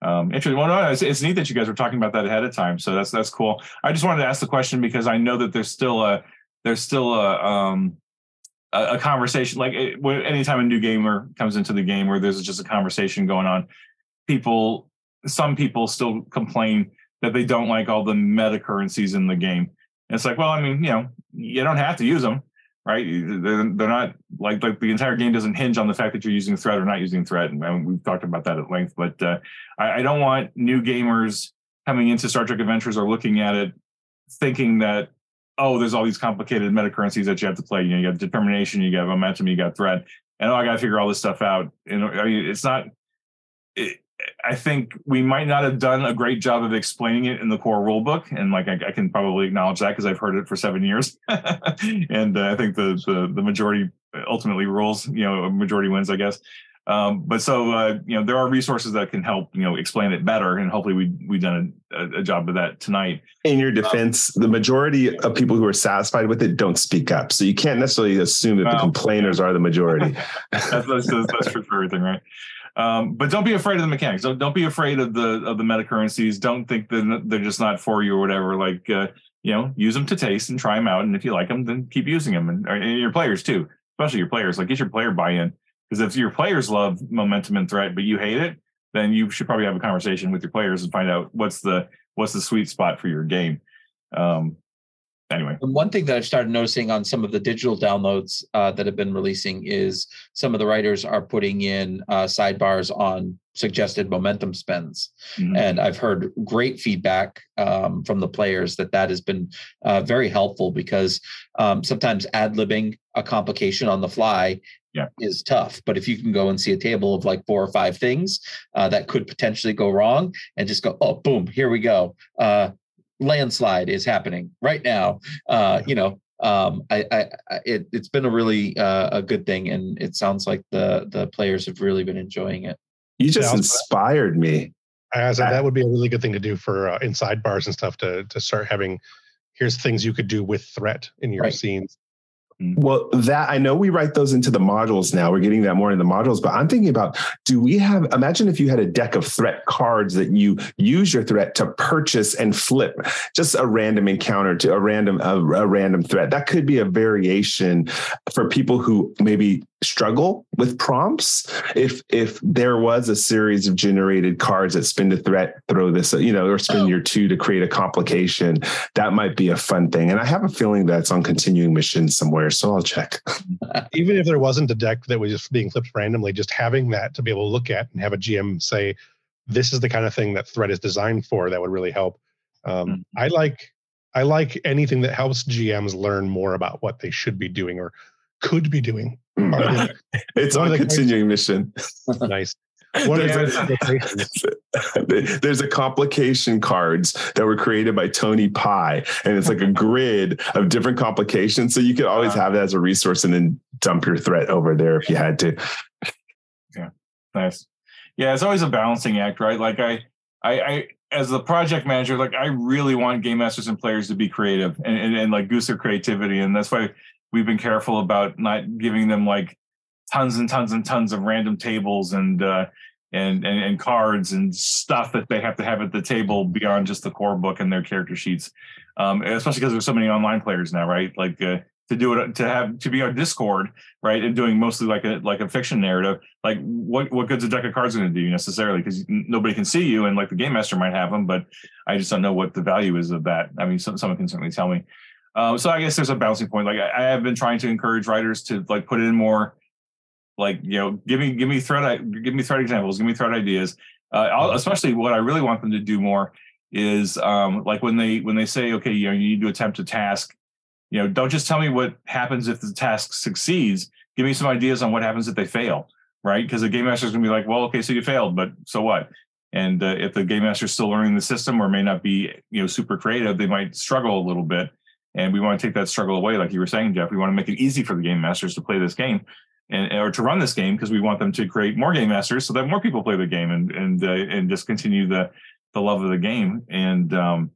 Um, interesting. Well, no, it's, it's neat that you guys were talking about that ahead of time. So that's that's cool. I just wanted to ask the question because I know that there's still a there's still a um, a, a conversation. Like it, anytime a new gamer comes into the game where there's just a conversation going on, people, some people still complain that they don't like all the meta currencies in the game. And it's like, well, I mean, you know, you don't have to use them right? They're, not like like the entire game doesn't hinge on the fact that you're using threat or not using threat, and we've talked about that at length. But uh, I, I, don't want new gamers coming into Star Trek Adventures or looking at it thinking that oh, there's all these complicated meta currencies that you have to play. You know, you got determination, you got momentum, you got threat, and oh, I got to figure all this stuff out. Know, I mean, it's not. I think we might not have done a great job of explaining it in the core rulebook, and like I, I can probably acknowledge that because I've heard it for seven years, and uh, I think the, the, the majority ultimately rules. You know, majority wins, I guess. Um, but so uh, you know, there are resources that can help you know explain it better, and hopefully we we've done a, a job of that tonight. In your defense, um, the majority of people who are satisfied with it don't speak up, so you can't necessarily assume that well, the complainers are the majority. that's, that's, that's true for everything, right? Um, but don't be afraid of the mechanics. Don't, don't be afraid of the of the meta currencies. Don't think that they're just not for you or whatever. Like uh, you know, use them to taste and try them out, and if you like them, then keep using them. And, and your players too, especially your players. Like get your player buy-in because if your players love momentum and threat, but you hate it, then you should probably have a conversation with your players and find out what's the what's the sweet spot for your game. Um, anyway. One thing that I've started noticing on some of the digital downloads uh, that have been releasing is some of the writers are putting in uh, sidebars on suggested momentum spends, mm-hmm. and I've heard great feedback um, from the players that that has been uh, very helpful because um, sometimes ad libbing a complication on the fly yeah. is tough. But if you can go and see a table of like four or five things uh, that could potentially go wrong and just go, oh, boom, here we go. Uh, landslide is happening right now. Uh, you know, um, I, I, it, has been a really uh, a good thing, and it sounds like the the players have really been enjoying it. You just yeah, inspired me. I said that would be a really good thing to do for uh, inside bars and stuff to to start having. Here's things you could do with threat in your right. scenes. Well, that I know we write those into the modules now. We're getting that more in the modules, but I'm thinking about do we have imagine if you had a deck of threat cards that you use your threat to purchase and flip just a random encounter to a random a, a random threat. That could be a variation for people who maybe struggle with prompts if if there was a series of generated cards that spin a threat throw this you know or spin oh. your two to create a complication that might be a fun thing and i have a feeling that's on continuing missions somewhere so i'll check even if there wasn't a deck that was just being flipped randomly just having that to be able to look at and have a gm say this is the kind of thing that threat is designed for that would really help um, mm-hmm. i like i like anything that helps gms learn more about what they should be doing or could be doing hmm. it's on a continuing mission. nice. There's a, there's a complication cards that were created by Tony Pie, and it's like a grid of different complications. So you could always have that as a resource, and then dump your threat over there if you had to. Yeah, nice. Yeah, it's always a balancing act, right? Like I, I, I as the project manager, like I really want game masters and players to be creative and, and, and like goose their creativity, and that's why we've been careful about not giving them like tons and tons and tons of random tables and uh, and, and and cards and stuff that they have to have at the table beyond just the core book and their character sheets. Um, especially because there's so many online players now, right? Like uh, to do it to have to be on Discord, right, and doing mostly like a like a fiction narrative. Like what what good's a deck of cards going to do you necessarily? Because nobody can see you, and like the game master might have them, but I just don't know what the value is of that. I mean, someone can certainly tell me. Um, so I guess there's a bouncing point. Like I, I, have been trying to encourage writers to like put in more, like you know, give me give me threat give me threat examples, give me threat ideas. Uh, especially what I really want them to do more is um, like when they when they say, okay, you know, you need to attempt a task. You know, don't just tell me what happens if the task succeeds. Give me some ideas on what happens if they fail, right? Because the game master is going to be like, well, okay, so you failed, but so what? And uh, if the game master is still learning the system or may not be, you know, super creative, they might struggle a little bit and we want to take that struggle away like you were saying jeff. We want to make it easy for the game masters to play this game and or to run this game because we want them to create more game masters so that more people play the game and and uh, and just continue the the love of the game. And um,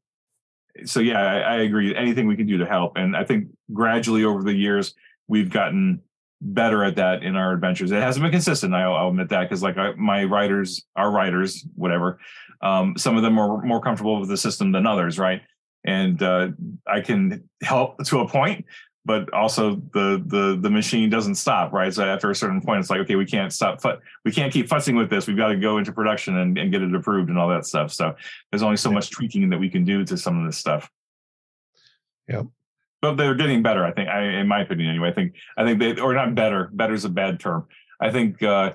so yeah I, I, agree. Anything we can do to help. And i think gradually over the years we've gotten better at that in our adventures. It hasn't been consistent i'll, I'll admit that because like I, my writers our writers whatever um, some of them are more comfortable with the system than others right and uh, I can help to a point, but also the the the machine doesn't stop, right? So after a certain point, it's like, okay, we can't stop, we can't keep fussing with this. We've got to go into production and, and get it approved and all that stuff. So there's only so much tweaking that we can do to some of this stuff. Yeah. But they're getting better, I think. I, in my opinion, anyway. I think I think they or not better. Better is a bad term. I think uh,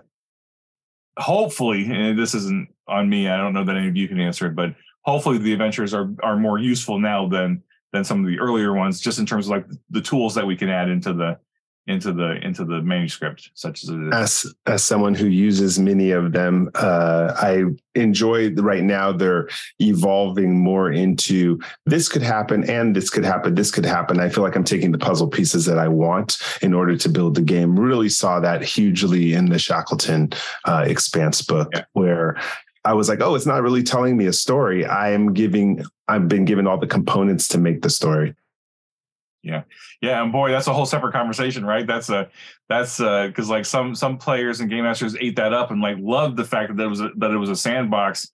hopefully, and this isn't on me. I don't know that any of you can answer it, but hopefully the adventures are are more useful now than than some of the earlier ones, just in terms of like the tools that we can add into the into the into the manuscript, such as as as someone who uses many of them, uh, I enjoy right now they're evolving more into this could happen and this could happen, this could happen. I feel like I'm taking the puzzle pieces that I want in order to build the game. Really saw that hugely in the Shackleton uh, Expanse book, yeah. where I was like, oh, it's not really telling me a story. I am giving, I've been given all the components to make the story. Yeah. Yeah. And boy, that's a whole separate conversation, right? That's a, that's uh because like some, some players and game masters ate that up and like loved the fact that it was, a, that it was a sandbox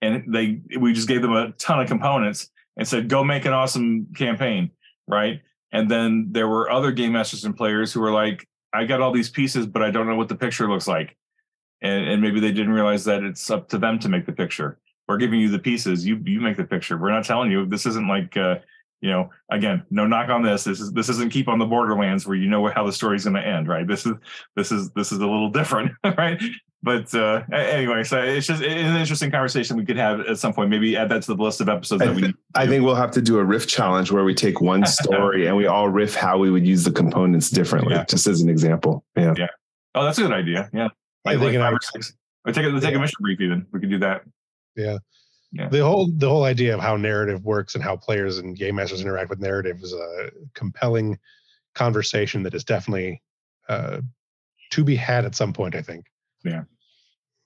and they, we just gave them a ton of components and said, go make an awesome campaign. Right. And then there were other game masters and players who were like, I got all these pieces, but I don't know what the picture looks like and, and maybe they didn't realize that it's up to them to make the picture. We're giving you the pieces, you you make the picture. We're not telling you. This isn't like uh, you know again no knock on this. This is this isn't keep on the borderlands where you know how the story's going to end right? This is this is this is a little different right? But uh anyway so it's just it's an interesting conversation we could have at some point. Maybe add that to the list of episodes that I, th- I think we'll have to do a riff challenge where we take one story and we all riff how we would use the components differently yeah. just as an example. Yeah. Yeah. Oh that's a good idea. Yeah like, like five or six. Or take a take a mission brief even. We can do that. Yeah. Yeah. The whole the whole idea of how narrative works and how players and game masters interact with narrative is a compelling conversation that is definitely uh, to be had at some point. I think. Yeah.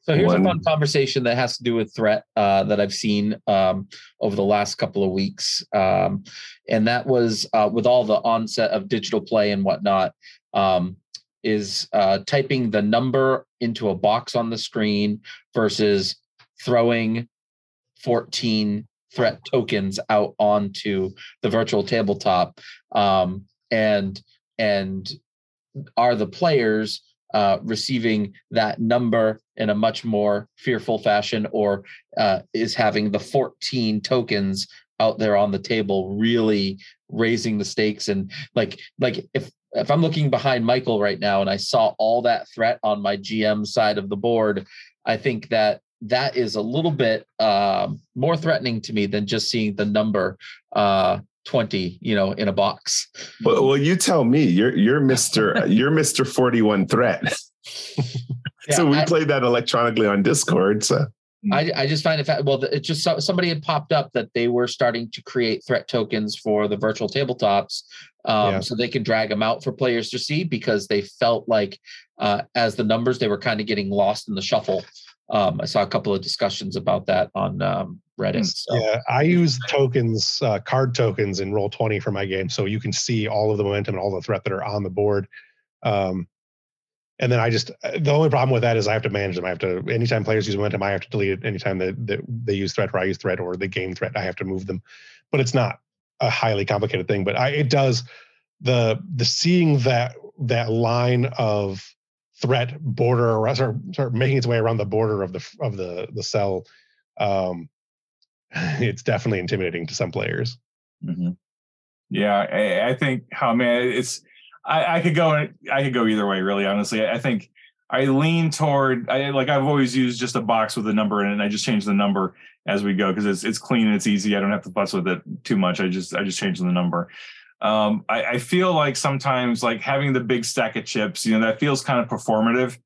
So here's One. a fun conversation that has to do with threat uh, that I've seen um, over the last couple of weeks, um, and that was uh, with all the onset of digital play and whatnot. Um, is uh, typing the number into a box on the screen versus throwing 14 threat tokens out onto the virtual tabletop um, and and are the players uh, receiving that number in a much more fearful fashion, or uh, is having the 14 tokens out there on the table really raising the stakes and like like if if I'm looking behind Michael right now and I saw all that threat on my GM side of the board, I think that that is a little bit um, more threatening to me than just seeing the number uh, 20 you know in a box. Well, well you tell me you're you're mr you're mr 41 threat. Yeah, so we I, played that electronically on discord so I, I just find it well it just somebody had popped up that they were starting to create threat tokens for the virtual tabletops um, yeah. so they can drag them out for players to see because they felt like uh, as the numbers they were kind of getting lost in the shuffle um, I saw a couple of discussions about that on um, Reddit. Mm, so. Yeah, I use tokens, uh, card tokens in Roll20 for my game, so you can see all of the momentum and all the threat that are on the board. Um, and then I just uh, the only problem with that is I have to manage them. I have to anytime players use momentum, I have to delete it. Anytime that, that they use threat or I use threat or they gain threat, I have to move them. But it's not a highly complicated thing. But I, it does the the seeing that that line of threat border or start, start making its way around the border of the of the the cell um it's definitely intimidating to some players mm-hmm. yeah I, I, think how oh, man it's I, I could go i could go either way really honestly. I think i lean toward i like i've always used just a box with a number in it and i just change the number as we go because it's it's clean and it's easy. I don't have to fuss with it too much. I just i just change the number. Um, I, I, feel like sometimes like having the big stack of chips, you know, that feels kind of performative,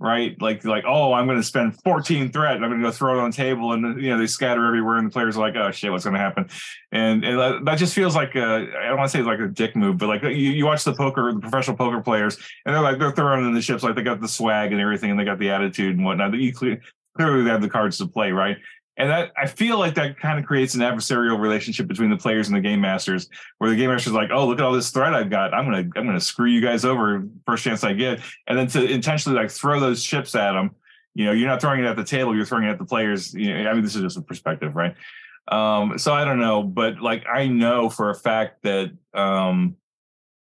right? Like like oh, I'm going to spend 14 threat, I'm going to go throw it on the table, and you know they scatter everywhere, and the players are like, oh shit, what's going to happen? And, and that just feels like a I don't want to say like a dick move, but like you, you watch the poker, the professional poker players, and they're like they're throwing in the chips like they got the swag and everything, and they got the attitude and whatnot. That You clearly they have the cards to play, right? And that I feel like that kind of creates an adversarial relationship between the players and the game masters, where the game master's like, "Oh, look at all this threat I've got. I'm gonna I'm gonna screw you guys over first chance I get." And then to intentionally like throw those chips at them, you know, you're not throwing it at the table, you're throwing it at the players. You know, I mean, this is just a perspective, right? Um, so I don't know, but like I know for a fact that um,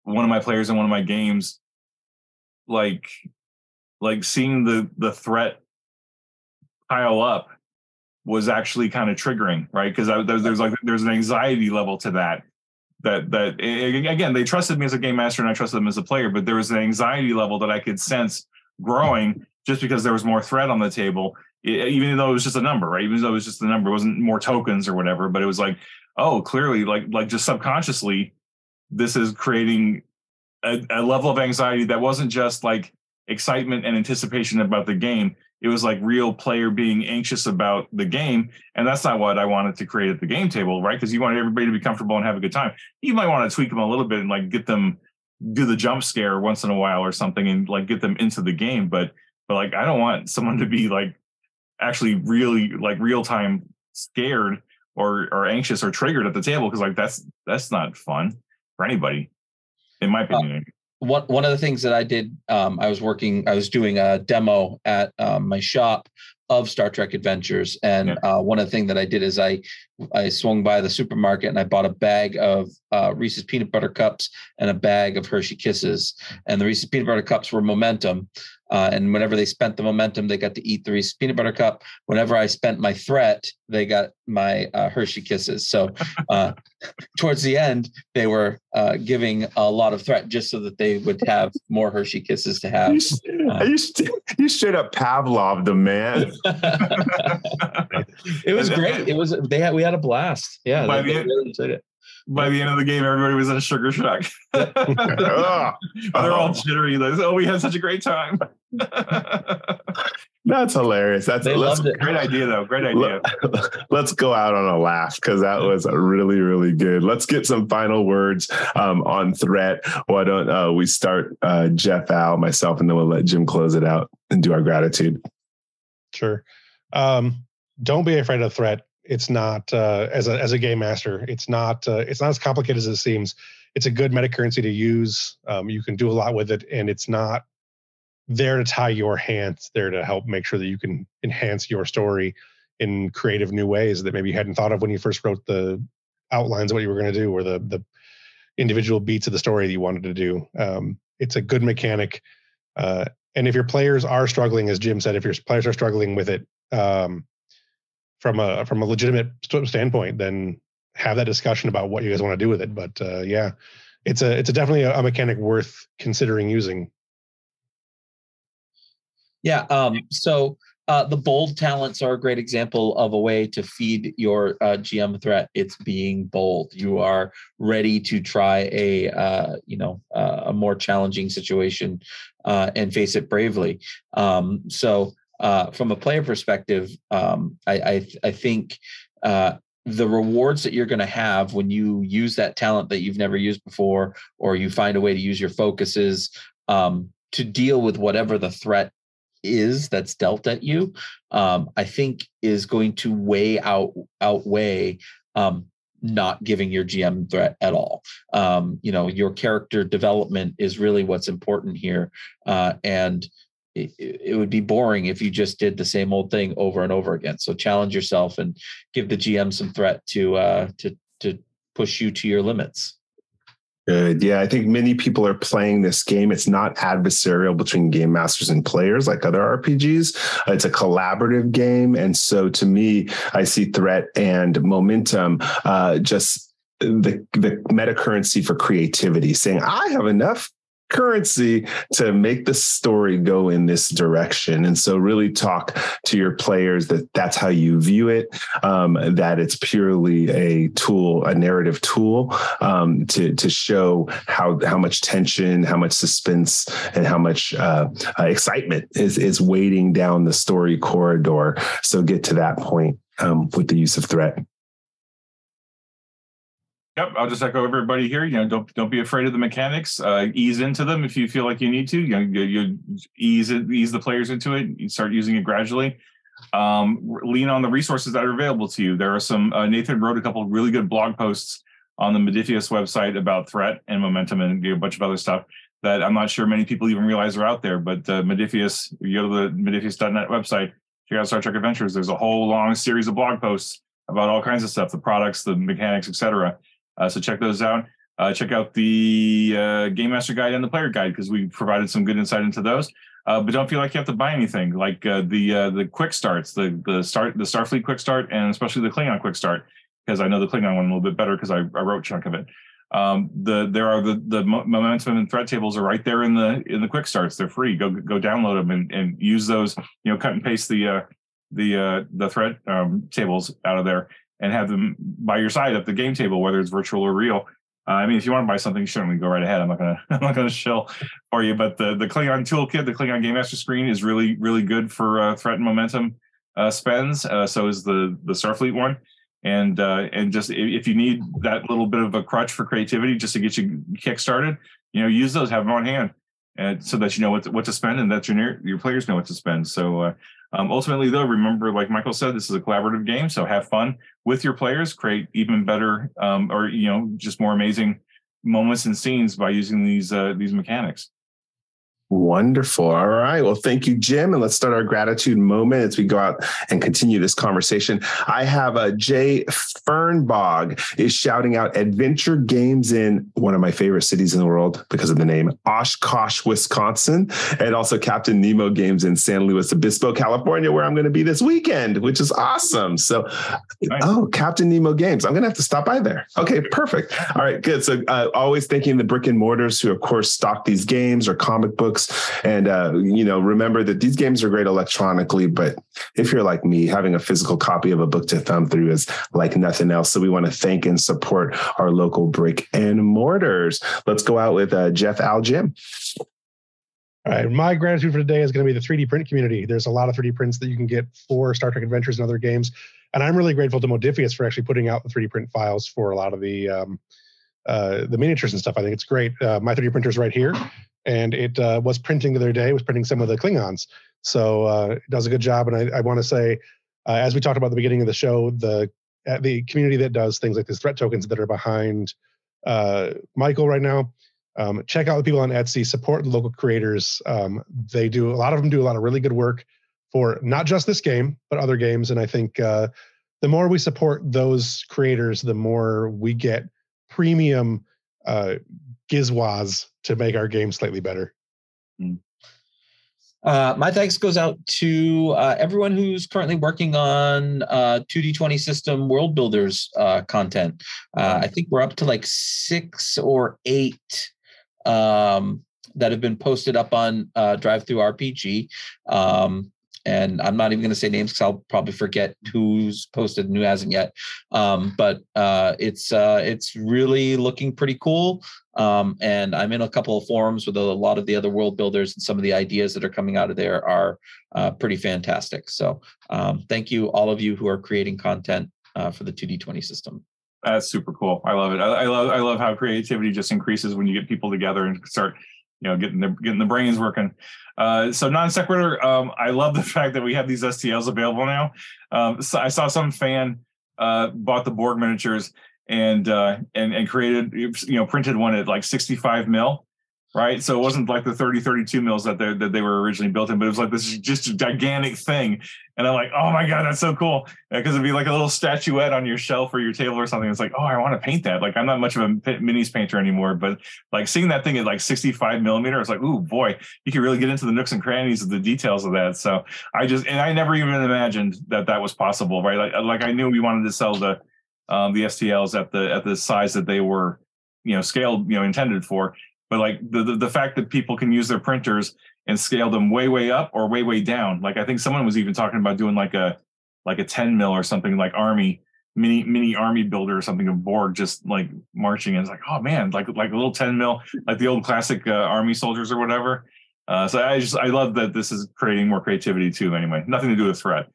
one of my players in one of my games, like like seeing the the threat pile up was actually kind of triggering, right? Because there's, there's like there's an anxiety level to that. That that again, they trusted me as a game master and I trusted them as a player, but there was an anxiety level that I could sense growing just because there was more threat on the table, even though it was just a number, right? Even though it was just a number, it wasn't more tokens or whatever, but it was like, oh, clearly, like like just subconsciously, this is creating a, a level of anxiety that wasn't just like excitement and anticipation about the game it was like real player being anxious about the game and that's not what i wanted to create at the game table right? Because you want everybody to be comfortable and have a good time. You might want to tweak them a little bit and like get them do the jump scare once in a while or something and like get them into the game but but like i don't want someone to be like actually really like real time scared or or anxious or triggered at the table because like that's that's not fun for anybody in my opinion. uh, one one of the things that I did, um, I was working, I was doing a demo at um, my shop of Star Trek Adventures, and yeah. uh, one of the things that I did is I I swung by the supermarket and I bought a bag of uh, Reese's peanut butter cups and a bag of Hershey Kisses, and the Reese's peanut butter cups were momentum, uh, and whenever they spent the momentum, they got to eat the Reese's peanut butter cup. Whenever I spent my threat, they got my uh, Hershey kisses. So uh, towards the end, they were uh, giving a lot of threat just so that they would have more Hershey kisses to have. You, uh, you, you straight up Pavlov the man. it was great. It was they had we had a blast. Yeah, they, they really enjoyed it by the end of the game, everybody was in a sugar shock. oh, They're all jittery. Like, oh, we had such a great time. That's hilarious. That's they loved it. great idea, though. Great idea. Let's go out on a laugh because that was really, really good. Let's get some final words um, on threat. Why don't uh, we start uh, Jeff, Al, myself, and then we'll let Jim close it out and do our gratitude. Sure. Um, don't be afraid of threat it's not uh, as a as a game master. It's not uh, it's not as complicated as it seems. It's a good meta currency to use. Um, you can do a lot with it, and it's not there to tie your hands. There to help make sure that you can enhance your story in creative new ways that maybe you hadn't thought of when you first wrote the outlines of what you were going to do or the the individual beats of the story that you wanted to do. Um, it's a good mechanic. Uh, and if your players are struggling, as Jim said, if your players are struggling with it um, from a from a legitimate standpoint, then have that discussion about what you guys want to do with it. But uh, yeah, it's a it's a definitely a, a mechanic worth considering using. Yeah. Um, so uh, the bold talents are a great example of a way to feed your uh, GM threat. It's being bold. You are ready to try a uh, you know uh, a more challenging situation uh, and face it bravely. Um, so uh, from a player perspective, um, I, I, I think the rewards that you're going to have when you use that talent that you've never used before, or you find a way to use your focuses um, to deal with whatever the threat is that's dealt at you, um, I think is going to weigh out outweigh um, not giving your GM threat at all. Um, you know, your character development is really what's important here, uh, and it, it, would be boring if you just did the same old thing over and over again. So challenge yourself and give the GM some threat to uh, to to push you to your limits. Good. Yeah, I think many people are playing this game. It's not adversarial between game masters and players like other RPGs. It's a collaborative game. And so to me, I see threat and momentum uh, just the the meta currency for creativity, saying I have enough currency to make the story go in this direction. And so, really talk to your players that that's how you view it, um, that it's purely a tool, a narrative tool um, to, to show how, how much tension, how much suspense, and how much uh, uh, excitement is, is waiting down the story corridor. So, get to that point um, with the use of threat. Yep, I'll just echo everybody here. You know, don't don't be afraid of the mechanics. Uh, ease into them if you feel like you need to. You know, you, you ease it, ease the players into it. You start using it gradually. Um, lean on the resources that are available to you. There are some. Uh, Nathan wrote a couple really good blog posts on the Modiphius website about threat and momentum and a bunch of other stuff that I'm not sure many people even realize are out there. But uh, Modiphius, if you go to the Modiphius.net website, check out Star Trek Adventures. There's a whole long series of blog posts about all kinds of stuff, the products, the mechanics, etc. Uh, so check those out. Uh, check out the uh, Game Master Guide and the Player Guide because we provided some good insight into those. Uh, but don't feel like you have to buy anything like uh, the uh, the quick starts, the the start the Starfleet quick start, and especially the Klingon quick start because I know the Klingon one a little bit better because I, I wrote chunk of it. Um, the there are the the momentum and threat tables are right there in the in the quick starts. They're free. Go go download them and, and use those. You know, cut and paste the the the threat um, tables out of there and have them by your side at the game table, whether it's virtual or real. Uh, I mean, if you want to buy something, certainly go right ahead. I'm not gonna I'm not gonna shill for you, but the the Klingon toolkit, the Klingon Game Master screen is really really good for uh, threat and momentum uh, spends. Uh, so is the the Starfleet one, and uh, and just if you need that little bit of a crutch for creativity just to get you kick started, you know, use those, have them on hand, and so that you know what to, what to spend and that your your players know what to spend. So uh, um, ultimately, though, remember, like Michael said, this is a collaborative game, so have fun with your players, create even better um, or you know just more amazing moments and scenes by using these uh, these mechanics. Wonderful. All right. Well, thank you, Jim. And let's start our gratitude moment as we go out and continue this conversation. I have a uh, Jay Fernbog is shouting out adventure games in one of my favorite cities in the world because of the name Oshkosh, Wisconsin, and also Captain Nemo games in San Luis Obispo, California, where I'm going to be this weekend, which is awesome. So, nice. oh, Captain Nemo games. I'm going to have to stop by there. Okay, perfect. All right, good. So, uh, always thanking the brick and mortars who, of course, stock these games or comic books And, uh, you know, remember that these games are great electronically, but if you're like me, having a physical copy of a book to thumb through is like nothing else. So we want to thank and support our local brick and mortars. Let's go out with uh, Jeff Al Jim. All right. My gratitude for today is going to be the 3D print community. There's a lot of 3D prints that you can get for Star Trek Adventures and other games. And I'm really grateful to Modiphius for actually putting out the 3D print files for a lot of the um, uh, the miniatures and stuff. I think it's great. Uh, my 3D printer is right here and it uh, was printing the other day. It was printing some of the Klingons, so uh, it does a good job. And I, I want to say, uh, as we talked about at the beginning of the show, the uh, the community that does things like these threat tokens that are behind uh, Michael right now. Um, check out the people on Etsy. Support local creators. Um, they do a lot of them do a lot of really good work for not just this game but other games. And I think uh, the more we support those creators, the more we get premium gizwas to make our game slightly better. Uh, my thanks goes out to uh, everyone who's currently working on uh, 2D20 system world builders uh, content. Uh, I think we're up to like six or eight um, that have been posted up on uh, DriveThruRPG. Um, and I'm not even going to say names because I'll probably forget who's posted and who hasn't yet. Um, but uh, it's uh, it's really looking pretty cool. Um, and I'm in a couple of forums with a lot of the other world builders, and some of the ideas that are coming out of there are uh, pretty fantastic. So um, thank you, all of you who are creating content uh, for the 2D20 system. That's super cool. I love it. I, I love I love how creativity just increases when you get people together and start you know getting the getting the brains working uh, so non sequitur um, i love the fact that we have these stls available now. Um, so i saw some fan uh, bought the borg miniatures and uh, and and created you know printed one at like 65 mil right? So it wasn't like the 30 32 mils that they that they were originally built in but it was like this is just a gigantic thing. And i'm like oh my god that's so cool. Because it'd be like a little statuette on your shelf or your table or something. It's like oh i want to paint that. Like i'm not much of a minis painter anymore but like seeing that thing at like 65 millimeter it's like oh boy you can really get into the nooks and crannies of the details of that. So i just and i never even imagined that that was possible right? Like, like i knew we wanted to sell the um, the stls at the at the size that they were you know scaled you know intended for but like the, the, the fact that people can use their printers and scale them way way up or way way down. Like i think someone was even talking about doing like a like a 10 mil or something like army mini mini army builder or something of borg just like marching and it's like oh man like like a little 10 mil like the old classic uh, army soldiers or whatever. Uh, so i just i love that this is creating more creativity too anyway. Nothing to do with threat.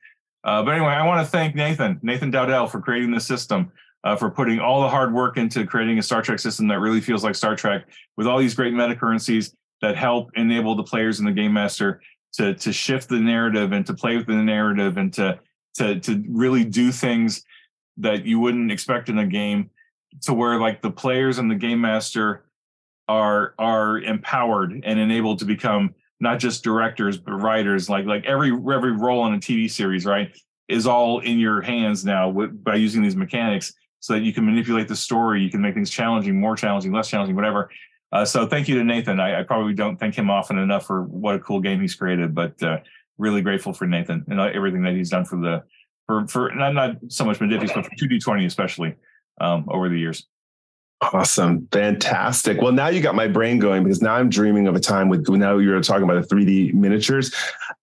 Uh, but anyway i want to thank nathan nathan dowdell for creating this system uh, for putting all the hard work into creating a Star Trek system that really feels like Star Trek with all these great meta currencies that help enable the players and the game master to to shift the narrative and to play with the narrative and to to to really do things that you wouldn't expect in a game to where like the players and the game master are are empowered and enabled to become not just directors but writers. Like like every every role in a TV series right is all in your hands now with, by using these mechanics so that you can manipulate the story. You can make things challenging, more challenging, less challenging, whatever. Uh, so thank you to Nathan. I, I, probably don't thank him often enough for what a cool game he's created, but uh, really grateful for Nathan and everything that he's done for the for for not not so much Modiphius, but for 2D20 especially um, over the years. Awesome. Fantastic. Well, now you got my brain going because now I'm dreaming of a time with now you're talking about the 3D miniatures.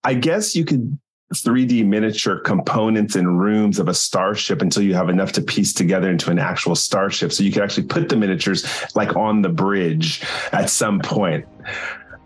I guess you could 3D miniature components and rooms of a starship until you have enough to piece together into an actual starship. So you can actually put the miniatures like on the bridge at some point.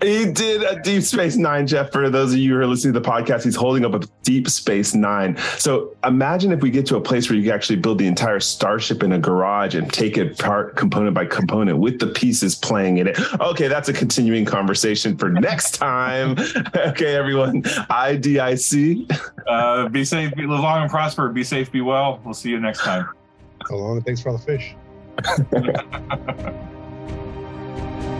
He did a Deep Space Nine, Jeff. For those of you who are listening to the podcast, he's holding up a Deep Space Nine. So imagine if we get to a place where you can actually build the entire starship in a garage and take it part component by component with the pieces playing in it. Okay, that's a continuing conversation for next time. okay, everyone. IDIC. Uh, be safe, be, live long and prosper. Be safe, be well. We'll see you next time. So long and thanks for all the fish.